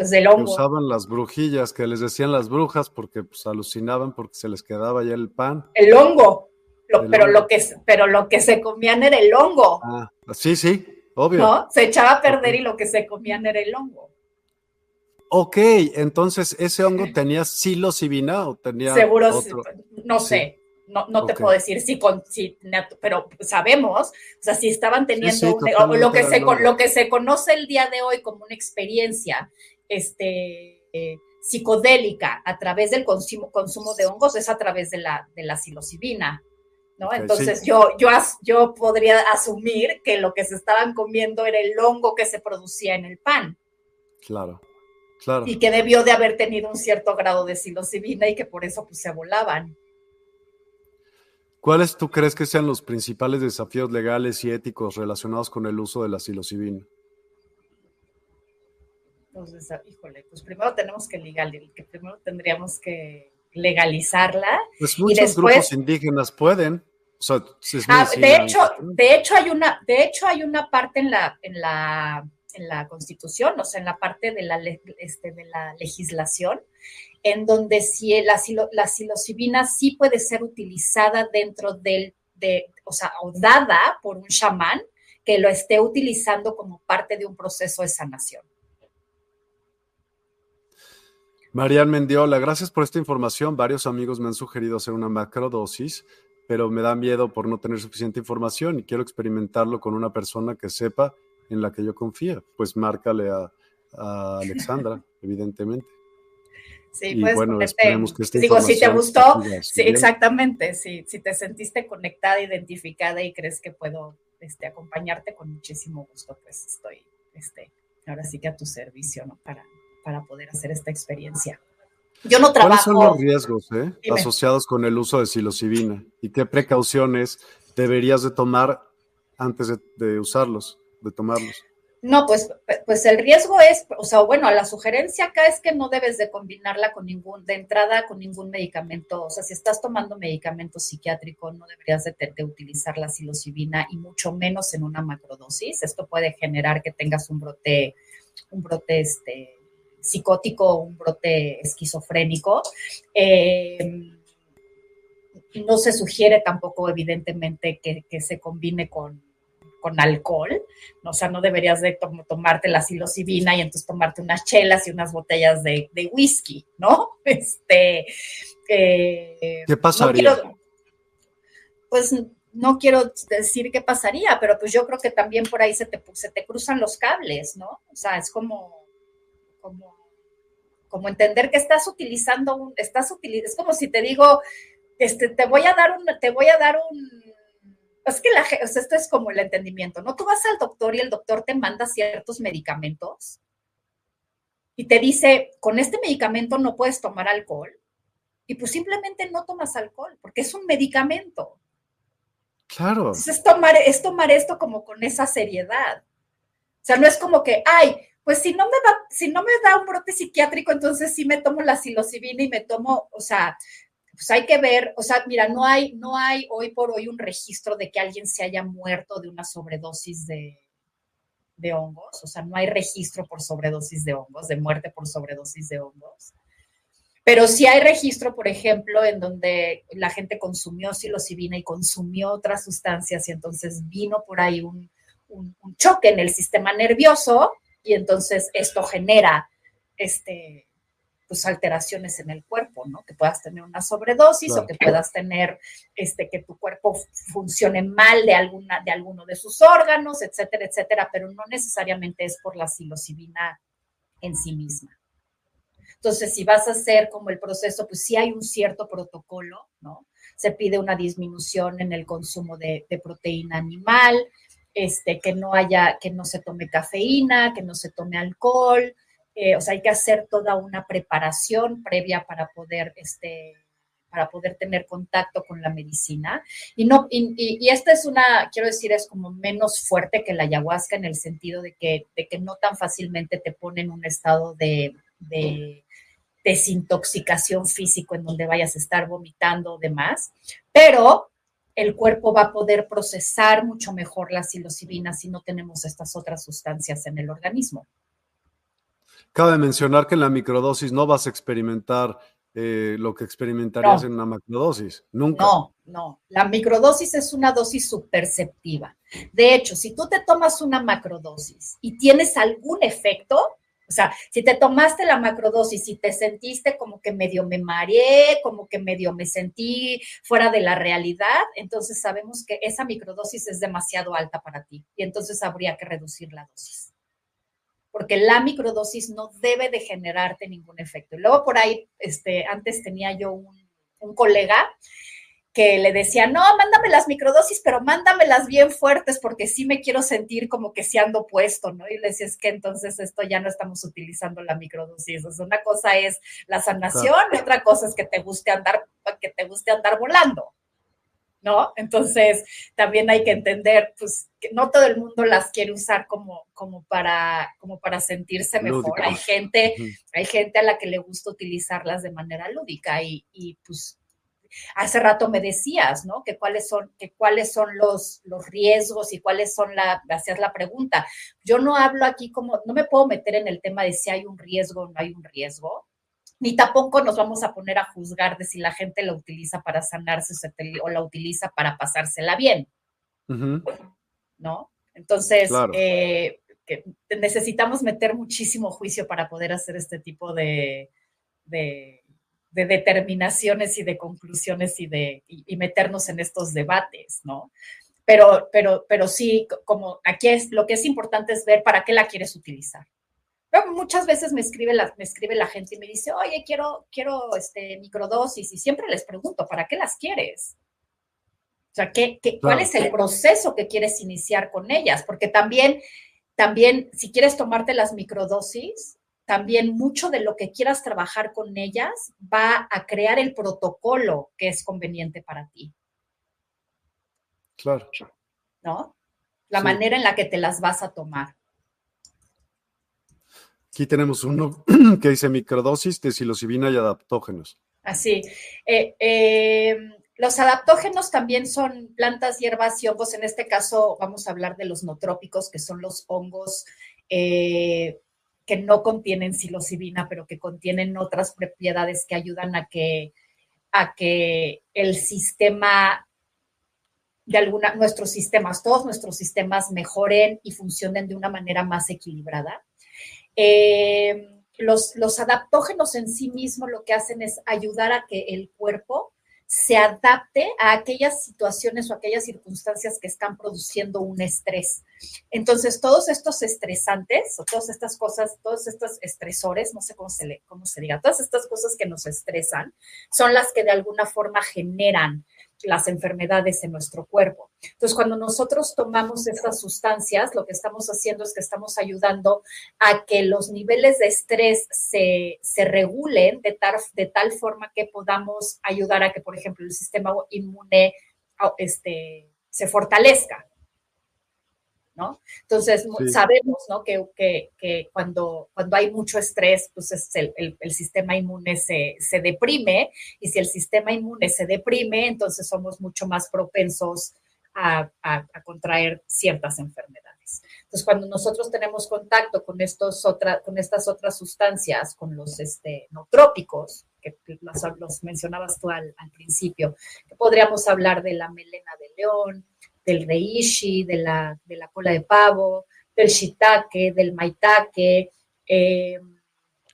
Pues, del hongo. usaban las brujillas, que les decían las brujas porque pues, alucinaban porque se les quedaba ya el pan. El hongo. pero, Lo que, pero lo que se comían era el hongo. Ah, sí, sí, obvio. ¿No? Se echaba a perder y lo que se comían era el hongo. Ok, entonces, ¿ese hongo tenía psilocibina o tenía Seguro, otro? no sé, no, no te puedo decir si con, si, pero sabemos, o sea, si estaban teniendo lo, que se, lo que se conoce el día de hoy como una experiencia este, psicodélica a través del consumo, consumo de hongos es a través de la, de la psilocibina. ¿no? Entonces yo, yo, yo podría asumir que lo que se estaban comiendo era el hongo que se producía en el pan. Claro, claro. Y que debió de haber tenido un cierto grado de psilocibina y que por eso pues, se volaban. ¿Cuáles tú crees que sean los principales desafíos legales y éticos relacionados con el uso de la psilocibina? Entonces, híjole, pues primero tenemos que legal, que primero tendríamos que legalizarla. Pues muchos grupos indígenas pueden. Ah, de hecho, de hecho hay una, de hecho hay una parte en la, en la, en la Constitución, o sea, en la parte de la, este, de la legislación, en donde si la, la psilocibina sí puede ser utilizada dentro del, de, o sea, o dada por un chamán que lo esté utilizando como parte de un proceso de sanación. Marian Mendiola, gracias por esta información. Varios amigos me han sugerido hacer una macrodosis, pero me da miedo por no tener suficiente información y quiero experimentarlo con una persona que sepa en la que yo confíe. Pues márcale a, Alexandra, evidentemente. Sí, y bueno, esperemos que Digo, si te gustó, sí, exactamente, sí, si te sentiste conectada, identificada y crees que puedo este, acompañarte con muchísimo gusto, pues estoy, este, ahora sí que a tu servicio, ¿no? Para, para poder hacer esta experiencia. Yo no trabajo. ¿Cuáles son los riesgos eh, asociados con el uso de psilocibina y qué precauciones deberías de tomar antes de usarlos, de tomarlos? No, pues, pues el riesgo es, o sea, bueno, la sugerencia acá es que no debes de combinarla con ningún, de entrada con ningún medicamento. O sea, si estás tomando medicamento psiquiátrico, no deberías de, de utilizar la psilocibina y mucho menos en una macrodosis. Esto puede generar que tengas un brote, un brote este, psicótico un brote esquizofrénico. Eh, no se sugiere tampoco, evidentemente, que se combine con con alcohol, o sea, no deberías de tomarte la psilocibina y entonces tomarte unas chelas y unas botellas de, whisky, ¿no? Este, eh, ¿Qué pasaría? pues no quiero decir qué pasaría, pero pues yo creo que también por ahí se te, se te cruzan los cables, ¿no? O sea, es como, como, como entender que estás utilizando un, estás utilizando, es como si te digo, este, te voy a dar un, te voy a dar un es que la, esto es como el entendimiento, ¿no? Tú vas al doctor y el doctor te manda ciertos medicamentos y te dice, con este medicamento no puedes tomar alcohol. Y pues simplemente no tomas alcohol, porque es un medicamento. Claro. Entonces es tomar, es tomar esto como con esa seriedad. O sea, no es como que, ay, pues si no me va, si no me da un brote psiquiátrico, entonces sí me tomo la psilocibina y me tomo, o sea, pues hay que ver, o sea, mira, no hay, no hay hoy por hoy un registro de que alguien se haya muerto de una sobredosis de, de hongos, o sea, no hay registro por sobredosis de hongos, de muerte por sobredosis de hongos. Pero sí hay registro, por ejemplo, en donde la gente consumió psilocibina y consumió otras sustancias y entonces vino por ahí un, un, un choque en el sistema nervioso y entonces esto genera este, pues alteraciones en el cuerpo, ¿no? Que puedas tener una sobredosis o que puedas tener este que tu cuerpo funcione mal de alguna de alguno de sus órganos, etcétera, etcétera, pero no necesariamente es por la psilocibina en sí misma. Entonces, si vas a hacer como el proceso, pues sí hay un cierto protocolo, ¿no? Se pide una disminución en el consumo de, de proteína animal, este, que no haya, que no se tome cafeína, que no se tome alcohol, eh, o sea, hay que hacer toda una preparación previa para poder, este, para poder tener contacto con la medicina. Y, no, y, esta es una, quiero decir, es como menos fuerte que la ayahuasca en el sentido de que, de que no tan fácilmente te pone en un estado de, de desintoxicación físico en donde vayas a estar vomitando o demás, pero el cuerpo va a poder procesar mucho mejor la psilocibina si no tenemos estas otras sustancias en el organismo. Cabe mencionar que en la microdosis no vas a experimentar eh, lo que experimentarías en una macrodosis. Nunca. No, no. La microdosis es una dosis subperceptiva. De hecho, si tú te tomas una macrodosis y tienes algún efecto, o sea, si te tomaste la macrodosis y te sentiste como que medio me mareé, como que medio me sentí fuera de la realidad, entonces sabemos que esa microdosis es demasiado alta para ti y entonces habría que reducir la dosis porque la microdosis no debe de generarte ningún efecto. Luego por ahí, este, antes tenía yo un, colega que le decía, no, mándame las microdosis, pero mándamelas bien fuertes porque sí me quiero sentir como que si ando puesto, ¿no? Y le decía, es que entonces esto ya no estamos utilizando la microdosis. O sea, una cosa es la sanación y otra cosa es que te guste andar, que te guste andar volando. ¿no? Entonces, también hay que entender, pues, que no todo el mundo las quiere usar como, como, para, como para sentirse mejor. Hay gente, hay gente a la que le gusta utilizarlas de manera lúdica y, y, pues, hace rato me decías, ¿no? Que cuáles son, que cuáles son los, los riesgos y cuáles son la, hacías la pregunta. Yo no hablo aquí como, no me puedo meter en el tema de si hay un riesgo o no hay un riesgo ni tampoco nos vamos a poner a juzgar de si la gente la utiliza para sanarse o la utiliza para pasársela bien. ¿No? Entonces, eh, necesitamos meter muchísimo juicio para poder hacer este tipo de, de, determinaciones y de conclusiones y de y, meternos en estos debates, ¿no? Pero, pero, pero sí, como aquí es lo que es importante es ver para qué la quieres utilizar muchas veces me escribe, la, me escribe la gente y me dice, oye, quiero, quiero este, microdosis y siempre les pregunto, ¿para qué las quieres? O sea, ¿qué, qué, ¿cuál es el proceso que quieres iniciar con ellas? Porque también, también, si quieres tomarte las microdosis, también mucho de lo que quieras trabajar con ellas va a crear el protocolo que es conveniente para ti. Claro. ¿No? La manera en la que te las vas a tomar. Aquí tenemos uno que dice microdosis de psilocibina y adaptógenos. Así. Eh, eh, los adaptógenos también son plantas, hierbas y hongos. En este caso vamos a hablar de los notrópicos, que son los hongos eh, que no contienen psilocibina, pero que contienen otras propiedades que ayudan a que, a que el sistema de alguna, nuestros sistemas, todos nuestros sistemas mejoren y funcionen de una manera más equilibrada. Eh, los, los adaptógenos en sí mismos lo que hacen es ayudar a que el cuerpo se adapte a aquellas situaciones o aquellas circunstancias que están produciendo un estrés. Entonces, todos estos estresantes o todas estas cosas, todos estos estresores, no sé cómo se, le, cómo se diga, todas estas cosas que nos estresan, son las que de alguna forma generan las enfermedades en nuestro cuerpo. Entonces, cuando nosotros tomamos estas sustancias, lo que estamos haciendo es que estamos ayudando a que los niveles de estrés se, regulen de tal, de tal forma que podamos ayudar a que, por ejemplo, el sistema inmune este, se fortalezca. Entonces, sabemos, Que, cuando, cuando hay mucho estrés, pues el, sistema inmune se, deprime y si el sistema inmune se deprime, entonces somos mucho más propensos a, contraer ciertas enfermedades. Entonces, cuando nosotros tenemos contacto con, estos con estas otras sustancias, con los este, no trópicos, que los, mencionabas tú al, al principio, que podríamos hablar de la melena de león, del reishi, de la, de la cola de pavo, del shiitake, del maitake. Eh,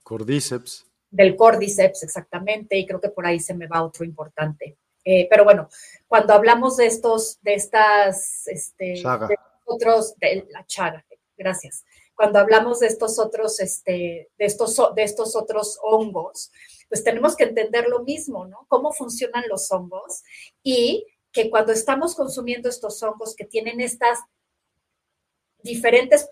cordyceps. Del cordyceps, exactamente, y creo que por ahí se me va otro importante. Eh, pero bueno, cuando hablamos de estos, de estas, este, de otros, de la chaga, gracias. Cuando hablamos de estos otros, este, de estos, de estos otros hongos, pues tenemos que entender lo mismo, ¿no? Cómo funcionan los hongos y que cuando estamos consumiendo estos hongos que tienen estas diferentes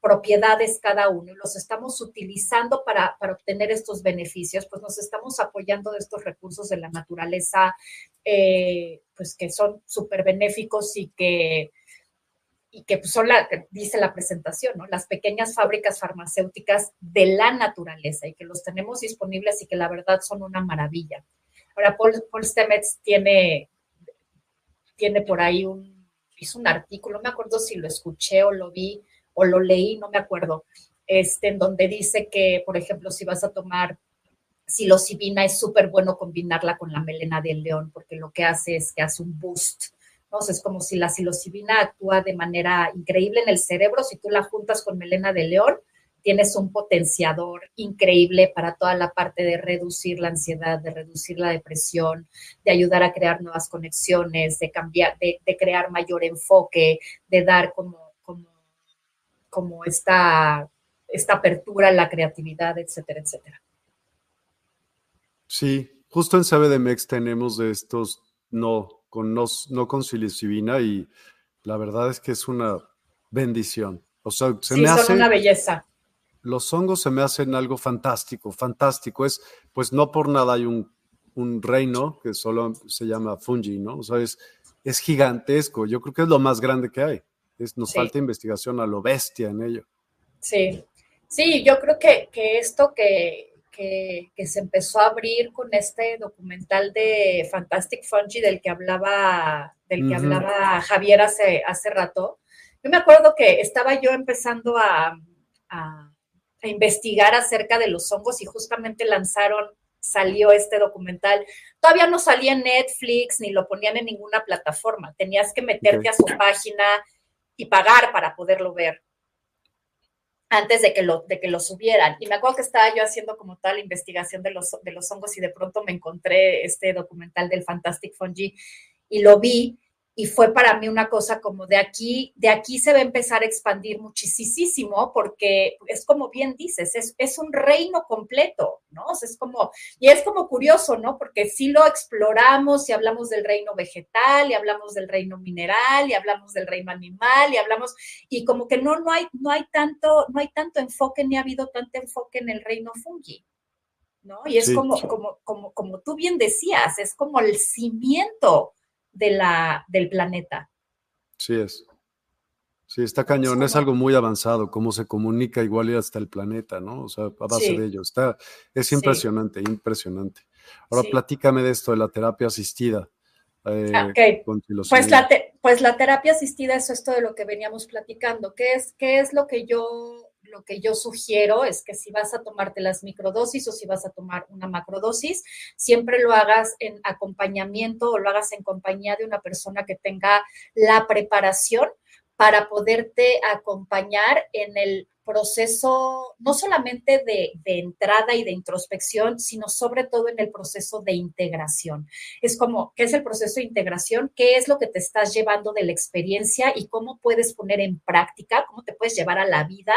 propiedades cada uno los estamos utilizando para, obtener estos beneficios, pues nos estamos apoyando de estos recursos de la naturaleza, eh, pues que son súper benéficos y que, y que pues, son la, dice la presentación, ¿no? Las pequeñas fábricas farmacéuticas de la naturaleza y que los tenemos disponibles y que la verdad son una maravilla. Ahora, Paul, Paul Stamets tiene tiene por ahí un, hizo un artículo, no me acuerdo si lo escuché o lo vi o lo leí, no me acuerdo, este, en donde dice que, por ejemplo, si vas a tomar psilocibina, es súper bueno combinarla con la melena del león, porque lo que hace es que hace un boost. Entonces, es como si la psilocibina actúa de manera increíble en el cerebro, si tú la juntas con melena de león, tienes un potenciador increíble para toda la parte de reducir la ansiedad, de reducir la depresión, de ayudar a crear nuevas conexiones, de cambiar, de, crear mayor enfoque, de dar como, como, como esta, esta apertura a la creatividad, etcétera, etcétera. Sí, justo en CBDMEX tenemos de estos no con, no, no con psilocibina y la verdad es que es una bendición. O sea, se me hace una belleza los hongos se me hacen algo fantástico, fantástico. Es, pues no por nada hay un, reino que solo se llama fungi, ¿no? O sea, es, gigantesco. Yo creo que es lo más grande que hay. Es, nos falta investigación a lo bestia en ello. Sí, sí, yo creo que, esto que, se empezó a abrir con este documental de Fantastic Fungi del que hablaba, del que hablaba Javier hace, hace rato. Yo me acuerdo que estaba yo empezando a a investigar acerca de los hongos y justamente lanzaron, salió este documental. Todavía no salía en Netflix ni lo ponían en ninguna plataforma. Tenías que meterte a su página y pagar para poderlo ver antes de que, lo, de que lo subieran. Y me acuerdo que estaba yo haciendo como tal investigación de los, de los hongos y de pronto me encontré este documental del Fantastic Fungi y lo vi y fue para mí una cosa como de aquí, de aquí se va a empezar a expandir muchísimo porque es como bien dices, es, es un reino completo, ¿no? O sea, es como, y es como curioso, ¿no? Porque si lo exploramos y hablamos del reino vegetal y hablamos del reino mineral y hablamos del reino animal y hablamos, y como que no, no hay, no hay tanto, no hay tanto enfoque ni ha habido tanto enfoque en el reino fungi. ¿No? Y es como, como, como, como tú bien decías, es como el cimiento de la, del planeta. Sí es. Sí, está cañón, es algo muy avanzado, cómo se comunica igual y hasta el planeta, ¿no? O sea, a base de ello. Está, es impresionante, impresionante. Ahora platícame de esto, de la terapia asistida. Eh, pues, la pues la terapia asistida es esto de lo que veníamos platicando. ¿Qué es, qué es lo que yo lo que yo sugiero es que si vas a tomarte las microdosis o si vas a tomar una macrodosis, siempre lo hagas en acompañamiento o lo hagas en compañía de una persona que tenga la preparación para poderte acompañar en el proceso no solamente de, entrada y de introspección, sino sobre todo en el proceso de integración. Es como, ¿qué es el proceso de integración? ¿Qué es lo que te estás llevando de la experiencia y cómo puedes poner en práctica, cómo te puedes llevar a la vida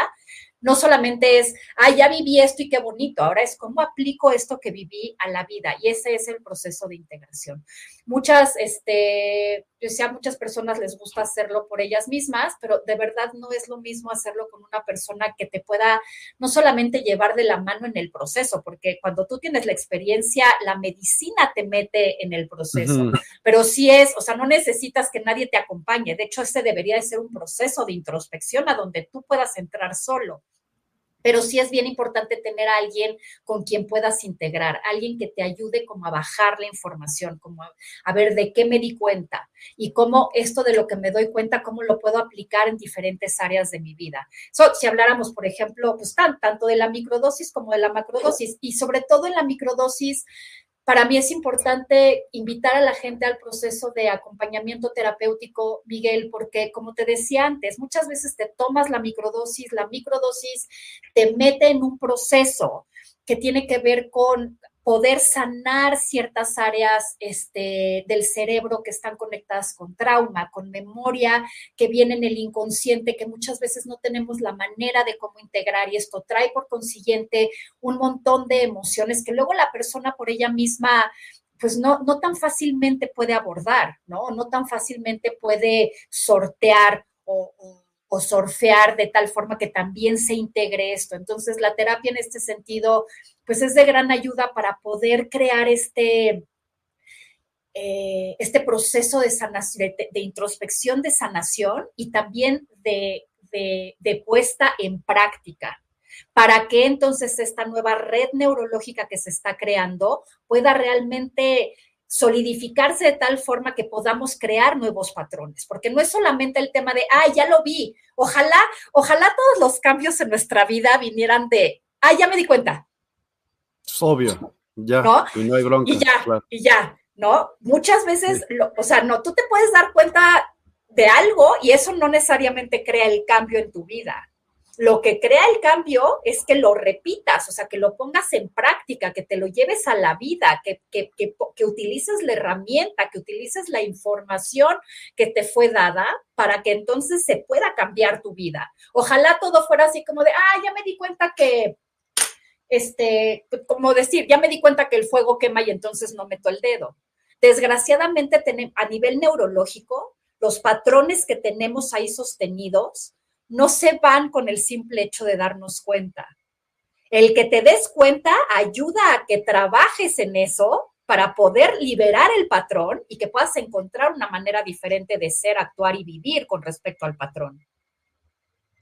no solamente es, ah, ya viví esto y qué bonito, ahora es cómo aplico esto que viví a la vida y ese es el proceso de integración. Muchas, este, yo sé, a muchas personas les gusta hacerlo por ellas mismas, pero de verdad no es lo mismo hacerlo con una persona que te pueda no solamente llevar de la mano en el proceso, porque cuando tú tienes la experiencia, la medicina te mete en el proceso, pero sí es, o sea, no necesitas que nadie te acompañe, de hecho, ese debería de ser un proceso de introspección a donde tú puedas entrar solo pero sí es bien importante tener a alguien con quien puedas integrar, alguien que te ayude como a bajar la información, como a, ver de qué me di cuenta y cómo esto de lo que me doy cuenta, cómo lo puedo aplicar en diferentes áreas de mi vida. si habláramos, por ejemplo, pues tanto de la microdosis como de la macrodosis y sobre todo en la microdosis, para mí es importante invitar a la gente al proceso de acompañamiento terapéutico, Miguel, porque como te decía antes, muchas veces te tomas la microdosis, la microdosis te mete en un proceso que tiene que ver con poder sanar ciertas áreas este, del cerebro que están conectadas con trauma, con memoria, que viene en el inconsciente, que muchas veces no tenemos la manera de cómo integrar y esto trae por consiguiente un montón de emociones que luego la persona por ella misma pues no, no tan fácilmente puede abordar, ¿no? No tan fácilmente puede sortear o, o o surfear de tal forma que también se integre esto. Entonces, la terapia en este sentido, pues es de gran ayuda para poder crear este, eh, este proceso de, sanación, de, introspección, de sanación y también de, de puesta en práctica para que entonces esta nueva red neurológica que se está creando pueda realmente solidificarse de tal forma que podamos crear nuevos patrones, porque no es solamente el tema de, ah, ya lo vi, ojalá, ojalá todos los cambios en nuestra vida vinieran de, ah, ya me di cuenta. Es obvio, ya, ¿no? y no hay bronca. Y ya, y ya, ¿no? Muchas veces, o sea, no, tú te puedes dar cuenta de algo y eso no necesariamente crea el cambio en tu vida. Lo que crea el cambio es que lo repitas, o sea, que lo pongas en práctica, que te lo lleves a la vida, que, que, que, utilices la herramienta, que utilices la información que te fue dada para que entonces se pueda cambiar tu vida. Ojalá todo fuera así como de, ah, ya me di cuenta que, este, como decir, ya me di cuenta que el fuego quema y entonces no meto el dedo. Desgraciadamente, a nivel neurológico, los patrones que tenemos ahí sostenidos no se van con el simple hecho de darnos cuenta. El que te des cuenta ayuda a que trabajes en eso para poder liberar el patrón y que puedas encontrar una manera diferente de ser, actuar y vivir con respecto al patrón.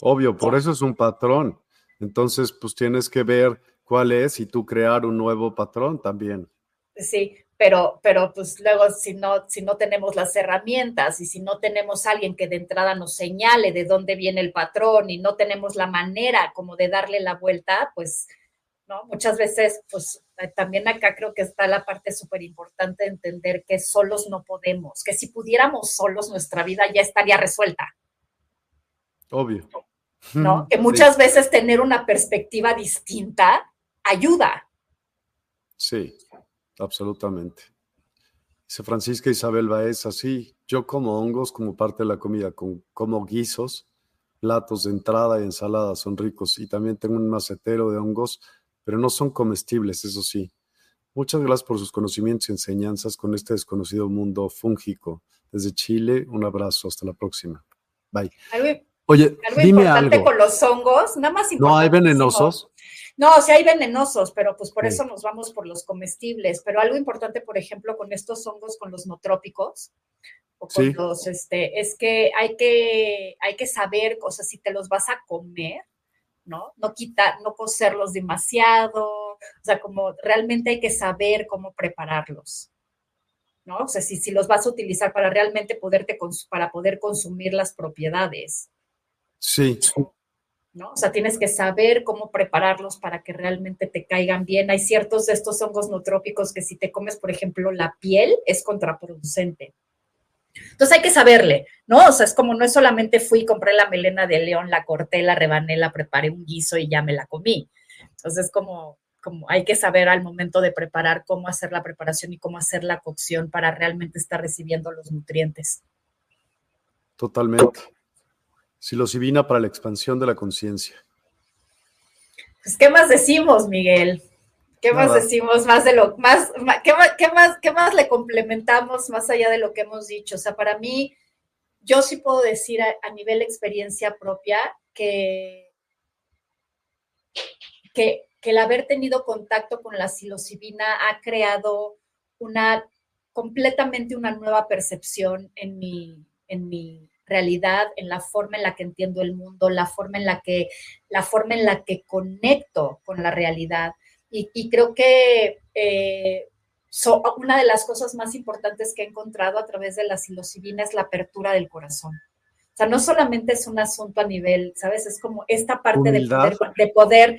Obvio, por eso es un patrón. Entonces, pues tienes que ver cuál es y tú crear un nuevo patrón también. Sí, pero, pero pues luego si no, si no tenemos las herramientas y si no tenemos alguien que de entrada nos señale de dónde viene el patrón y no tenemos la manera como de darle la vuelta, pues, ¿no? Muchas veces, pues eh, también acá creo que está la parte súper importante de entender que solos no podemos, que si pudiéramos solos nuestra vida ya estaría resuelta. Obvio. ¿No? Que muchas veces tener una perspectiva distinta ayuda. Sí absolutamente. Dice Francisca Isabel Baez, así, Yo como hongos como parte de la comida, como guisos, platos de entrada y ensalada son ricos. Y también tengo un macetero de hongos, pero no son comestibles, eso sí. Muchas gracias por sus conocimientos y enseñanzas con este desconocido mundo fúngico. Desde Chile, un abrazo. Hasta la próxima. Bye. Oye, algo dime importante algo. con los hongos, nada más ¿No hay venenosos? No, o sea, hay venenosos, pero pues por eso nos vamos por los comestibles. Pero algo importante, por ejemplo, con estos hongos, con los no trópicos, o con los, este, es que hay que, hay que saber, o sea, si te los vas a comer, ¿no? No quitar, no cocerlos demasiado, o sea, como realmente hay que saber cómo prepararlos. ¿no? O sea, si, si los vas a utilizar para realmente poderte, para poder consumir las propiedades. Sí. ¿No? O sea, tienes que saber cómo prepararlos para que realmente te caigan bien. Hay ciertos de estos hongos trópicos que si te comes, por ejemplo, la piel, es contraproducente. Entonces hay que saberle, ¿no? O sea, es como no es solamente fui, compré la melena de león, la corté, la rebané, la preparé un guiso y ya me la comí. Entonces es como, como hay que saber al momento de preparar cómo hacer la preparación y cómo hacer la cocción para realmente estar recibiendo los nutrientes. Totalmente. Psilocibina para la expansión de la conciencia. Pues, ¿qué más decimos, Miguel? ¿Qué más decimos más de lo más, ¿qué más, qué más, qué más le complementamos más allá de lo que hemos dicho? O sea, para mí, yo sí puedo decir a, nivel experiencia propia que, que, que, el haber tenido contacto con la psilocibina ha creado una completamente una nueva percepción en mi, en mi realidad, en la forma en la que entiendo el mundo, la forma en la que, la forma en la que conecto con la realidad. Y, creo que eh, una de las cosas más importantes que he encontrado a través de la psilocibina es la apertura del corazón. O sea, no solamente es un asunto a nivel, ¿sabes? Es como esta parte de poder, de poder,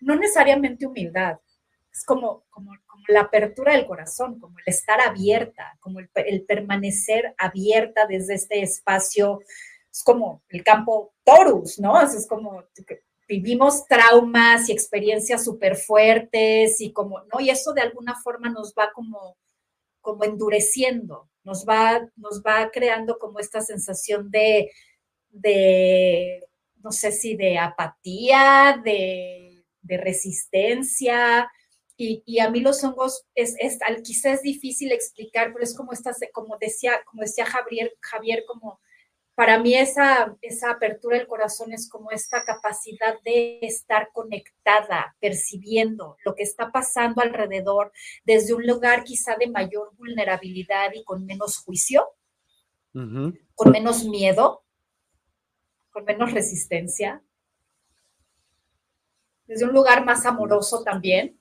no necesariamente humildad, es como, como, la apertura del corazón, como el estar abierta, como el, permanecer abierta desde este espacio, es como el campo Torus, ¿no? Es, como vivimos traumas y experiencias súper fuertes y como, ¿no? Y eso de alguna forma nos va como, como endureciendo, nos va, nos va creando como esta sensación de, de no sé si de apatía, de, de resistencia, y, a mí los hongos es, es, quizás es difícil explicar, pero es como estas, como decía, como decía Javier, Javier, como para mí esa, esa apertura del corazón es como esta capacidad de estar conectada, percibiendo lo que está pasando alrededor desde un lugar quizá de mayor vulnerabilidad y con menos juicio, con menos miedo, con menos resistencia, desde un lugar más amoroso también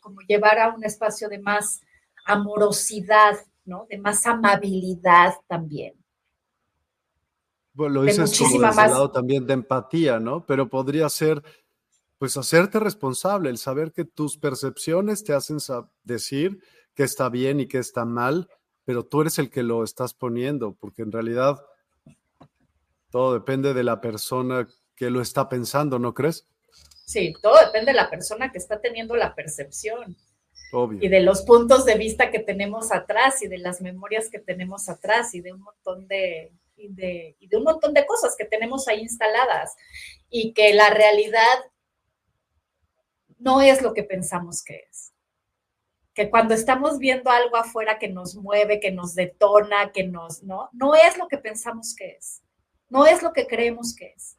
como, llevar a un espacio de más amorosidad, ¿no? De más amabilidad también. Bueno, lo dices como desde el lado también de empatía, ¿no? Pero podría ser, pues, hacerte responsable, el saber que tus percepciones te hacen decir que está bien y que está mal, pero tú eres el que lo estás poniendo, porque en realidad todo depende de la persona que lo está pensando, ¿no crees? Sí, todo depende de la persona que está teniendo la percepción. Obvio. Y de los puntos de vista que tenemos atrás y de las memorias que tenemos atrás y de un montón de, y de, y de un montón de cosas que tenemos ahí instaladas. Y que la realidad no es lo que pensamos que es. Que cuando estamos viendo algo afuera que nos mueve, que nos detona, que nos, ¿no? No es lo que pensamos que es. No es lo que creemos que es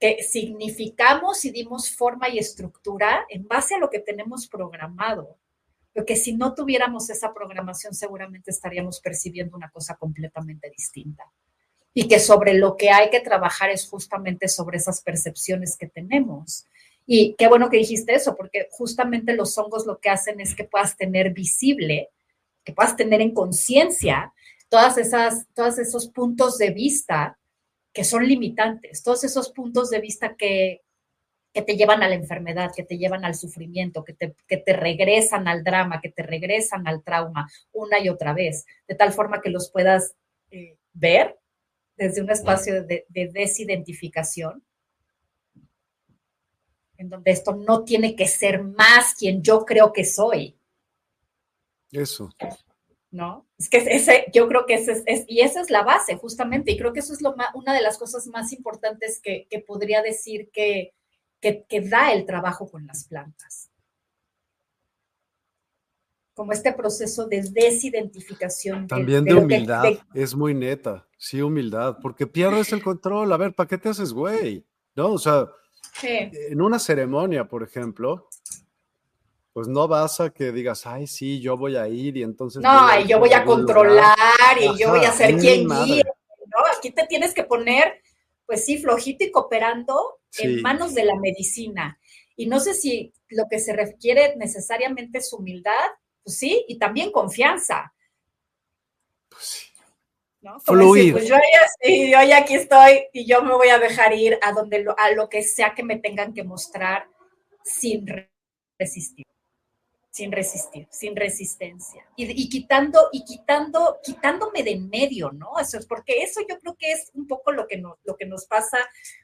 que significamos y dimos forma y estructura en base a lo que tenemos programado. Porque si no tuviéramos esa programación, seguramente estaríamos percibiendo una cosa completamente distinta. Y que sobre lo que hay que trabajar es justamente sobre esas percepciones que tenemos. Y qué bueno que dijiste eso, porque justamente los hongos lo que hacen es que puedas tener visible, que puedas tener en conciencia todas esas, todos esos puntos de vista que son limitantes, todos esos puntos de vista que, te llevan a la enfermedad, que te llevan al sufrimiento, que te, que te, regresan al drama, que te regresan al trauma una y otra vez, de tal forma que los puedas eh, ver desde un espacio de, de, desidentificación, en donde esto no tiene que ser más quien yo creo que soy. Eso. ¿No? Es que ese, yo creo que ese es, y esa es la base, justamente, y creo que eso es lo una de las cosas más importantes que, podría decir que, que, da el trabajo con las plantas. Como este proceso de desidentificación. También de, humildad, es muy neta, sí, humildad, porque pierdes el control. A ver, ¿para qué te haces güey? ¿No? O sea, en una ceremonia, por ejemplo, pues no vas a que digas, ay, sí, yo voy a ir y entonces. No, y yo voy a controlar y yo voy a ser quien guíe, ¿no? Aquí te tienes que poner, pues sí, flojito y cooperando en manos de la medicina. Y no sé si lo que se requiere necesariamente es humildad, pues sí, y también confianza. Pues sí. ¿no? Fluir. pues yo ya, yo aquí estoy y yo me voy a dejar ir a donde a lo que sea que me tengan que mostrar sin resistir sin resistir, sin resistencia. Y, quitando, y quitando, quitándome de en medio, ¿no? Eso es porque eso yo creo que es un poco lo que, lo que nos pasa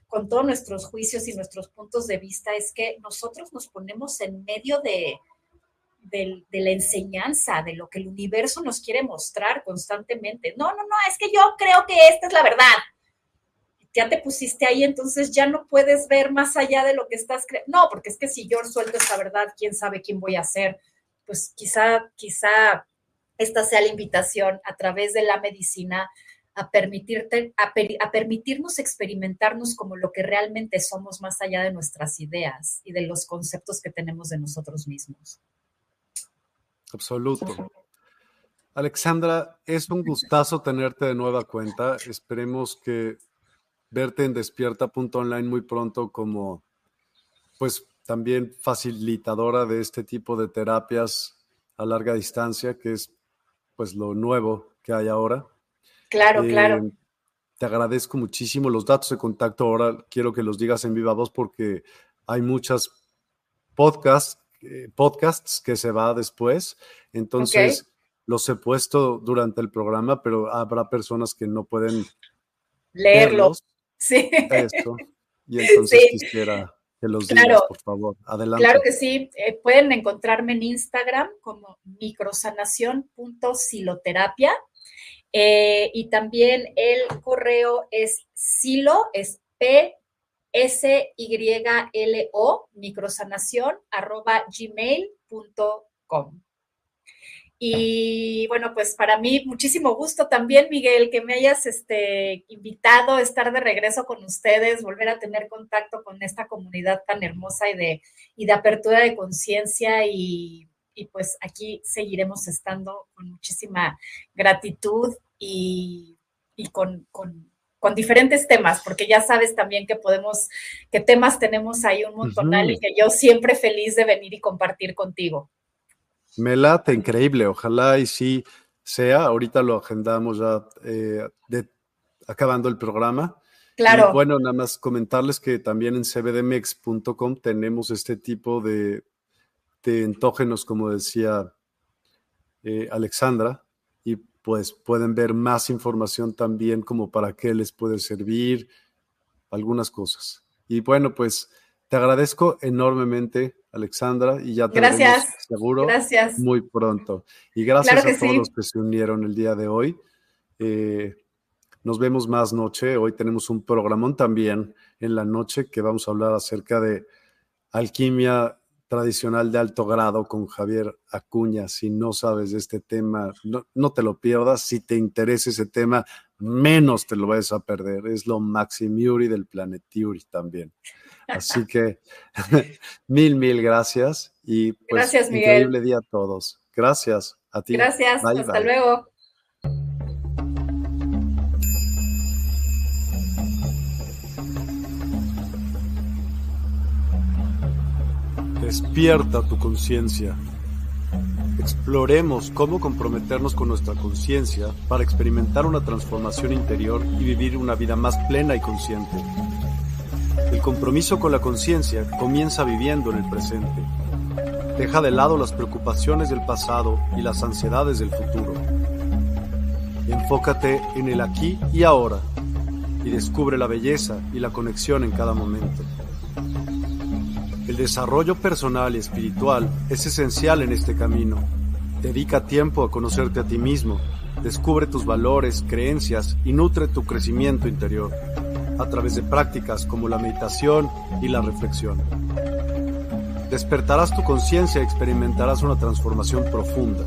con todos nuestros juicios y nuestros puntos de vista, es que nosotros nos ponemos en medio de, la enseñanza, de lo que el universo nos quiere mostrar constantemente. No, no, no, es que yo creo que esta es la verdad. Ya te pusiste ahí, entonces ya no puedes ver más allá de lo que estás creyendo. No, porque es que si yo suelto esta verdad, quién sabe quién voy a ser. Pues quizá, quizá esta sea la invitación a través de la medicina a, permitirte, a, a, permitirnos experimentarnos como lo que realmente somos más allá de nuestras ideas y de los conceptos que tenemos de nosotros mismos. Absoluto. Alexandra, es un gustazo tenerte de nueva cuenta. Esperemos que verte en despierta.online muy pronto como, pues, también facilitadora de este tipo de terapias a larga distancia, que es, pues, lo nuevo que hay ahora. Claro, eh, claro. Te agradezco muchísimo. Los datos de contacto ahora quiero que los digas en viva voz porque hay muchas podcasts eh, podcasts que se va después. Entonces, los he puesto durante el programa, pero habrá personas que no pueden leerlos. Sí. Y entonces quisiera que los digas, por favor. Adelante. Claro que sí. Eh, pueden encontrarme en Instagram como microsanación.siloterapia. Eh, y también el correo es silo, es P S-Y-L-O, microsanación, arroba gmail.com. Y bueno, pues para mí muchísimo gusto también, Miguel, que me hayas este, invitado a estar de regreso con ustedes, volver a tener contacto con esta comunidad tan hermosa y de, y de apertura de conciencia y, pues aquí seguiremos estando con muchísima gratitud y, con con diferentes temas, porque ya sabes también que podemos, que temas tenemos ahí un montonal y que yo siempre feliz de venir y compartir contigo. Me late, increíble, ojalá y sí sea, ahorita lo agendamos ya eh, de, acabando el programa. Claro. bueno, nada más comentarles que también en cbdmex.com tenemos este tipo de, de entógenos, como decía eh, Alexandra, pues pueden ver más información también como para qué les puede servir, algunas cosas. Y bueno, pues te agradezco enormemente, Alexandra, y ya te gracias. seguro gracias. muy pronto. Y gracias a todos los que se unieron el día de hoy. Eh, nos vemos más noche. Hoy tenemos un programón también en la noche que vamos a hablar acerca de alquimia tradicional de alto grado con Javier Acuña. Si no sabes de este tema, no, te lo pierdas. Si te interesa ese tema, menos te lo vas a perder. Es lo Maximiuri del Planetiuri también. Así que mil, mil gracias y pues gracias, increíble día a todos. Gracias a ti. Gracias, hasta luego. Despierta tu conciencia. Exploremos cómo comprometernos con nuestra conciencia para experimentar una transformación interior y vivir una vida más plena y consciente. El compromiso con la conciencia comienza viviendo en el presente. Deja de lado las preocupaciones del pasado y las ansiedades del futuro. Enfócate en el aquí y ahora y descubre la belleza y la conexión en cada momento. El desarrollo personal y espiritual es esencial en este camino. Dedica tiempo a conocerte a ti mismo, descubre tus valores, creencias y nutre tu crecimiento interior a través de prácticas como la meditación y la reflexión. Despertarás tu conciencia y experimentarás una transformación profunda.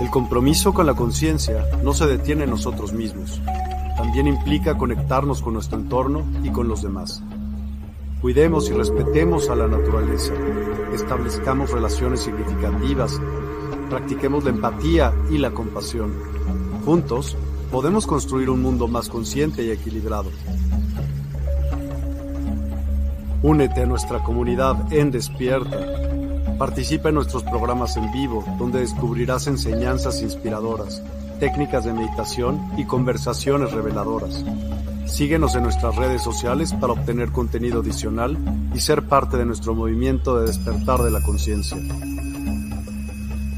El compromiso con la conciencia no se detiene en nosotros mismos, también implica conectarnos con nuestro entorno y con los demás. Cuidemos y respetemos a la naturaleza, establezcamos relaciones significativas, practiquemos la empatía y la compasión. Juntos, podemos construir un mundo más consciente y equilibrado. Únete a nuestra comunidad en Despierta. Participa en nuestros programas en vivo, donde descubrirás enseñanzas inspiradoras, técnicas de meditación y conversaciones reveladoras. Síguenos en nuestras redes sociales para obtener contenido adicional y ser parte de nuestro movimiento de despertar de la conciencia.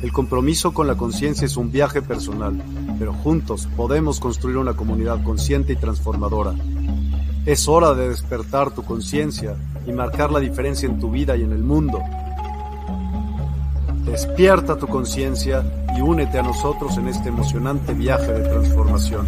El compromiso con la conciencia es un viaje personal pero juntos podemos construir una comunidad consciente y transformadora. Es hora de despertar tu conciencia y marcar la diferencia en tu vida y en el mundo. Despierta tu conciencia y únete a nosotros en este emocionante viaje de transformación.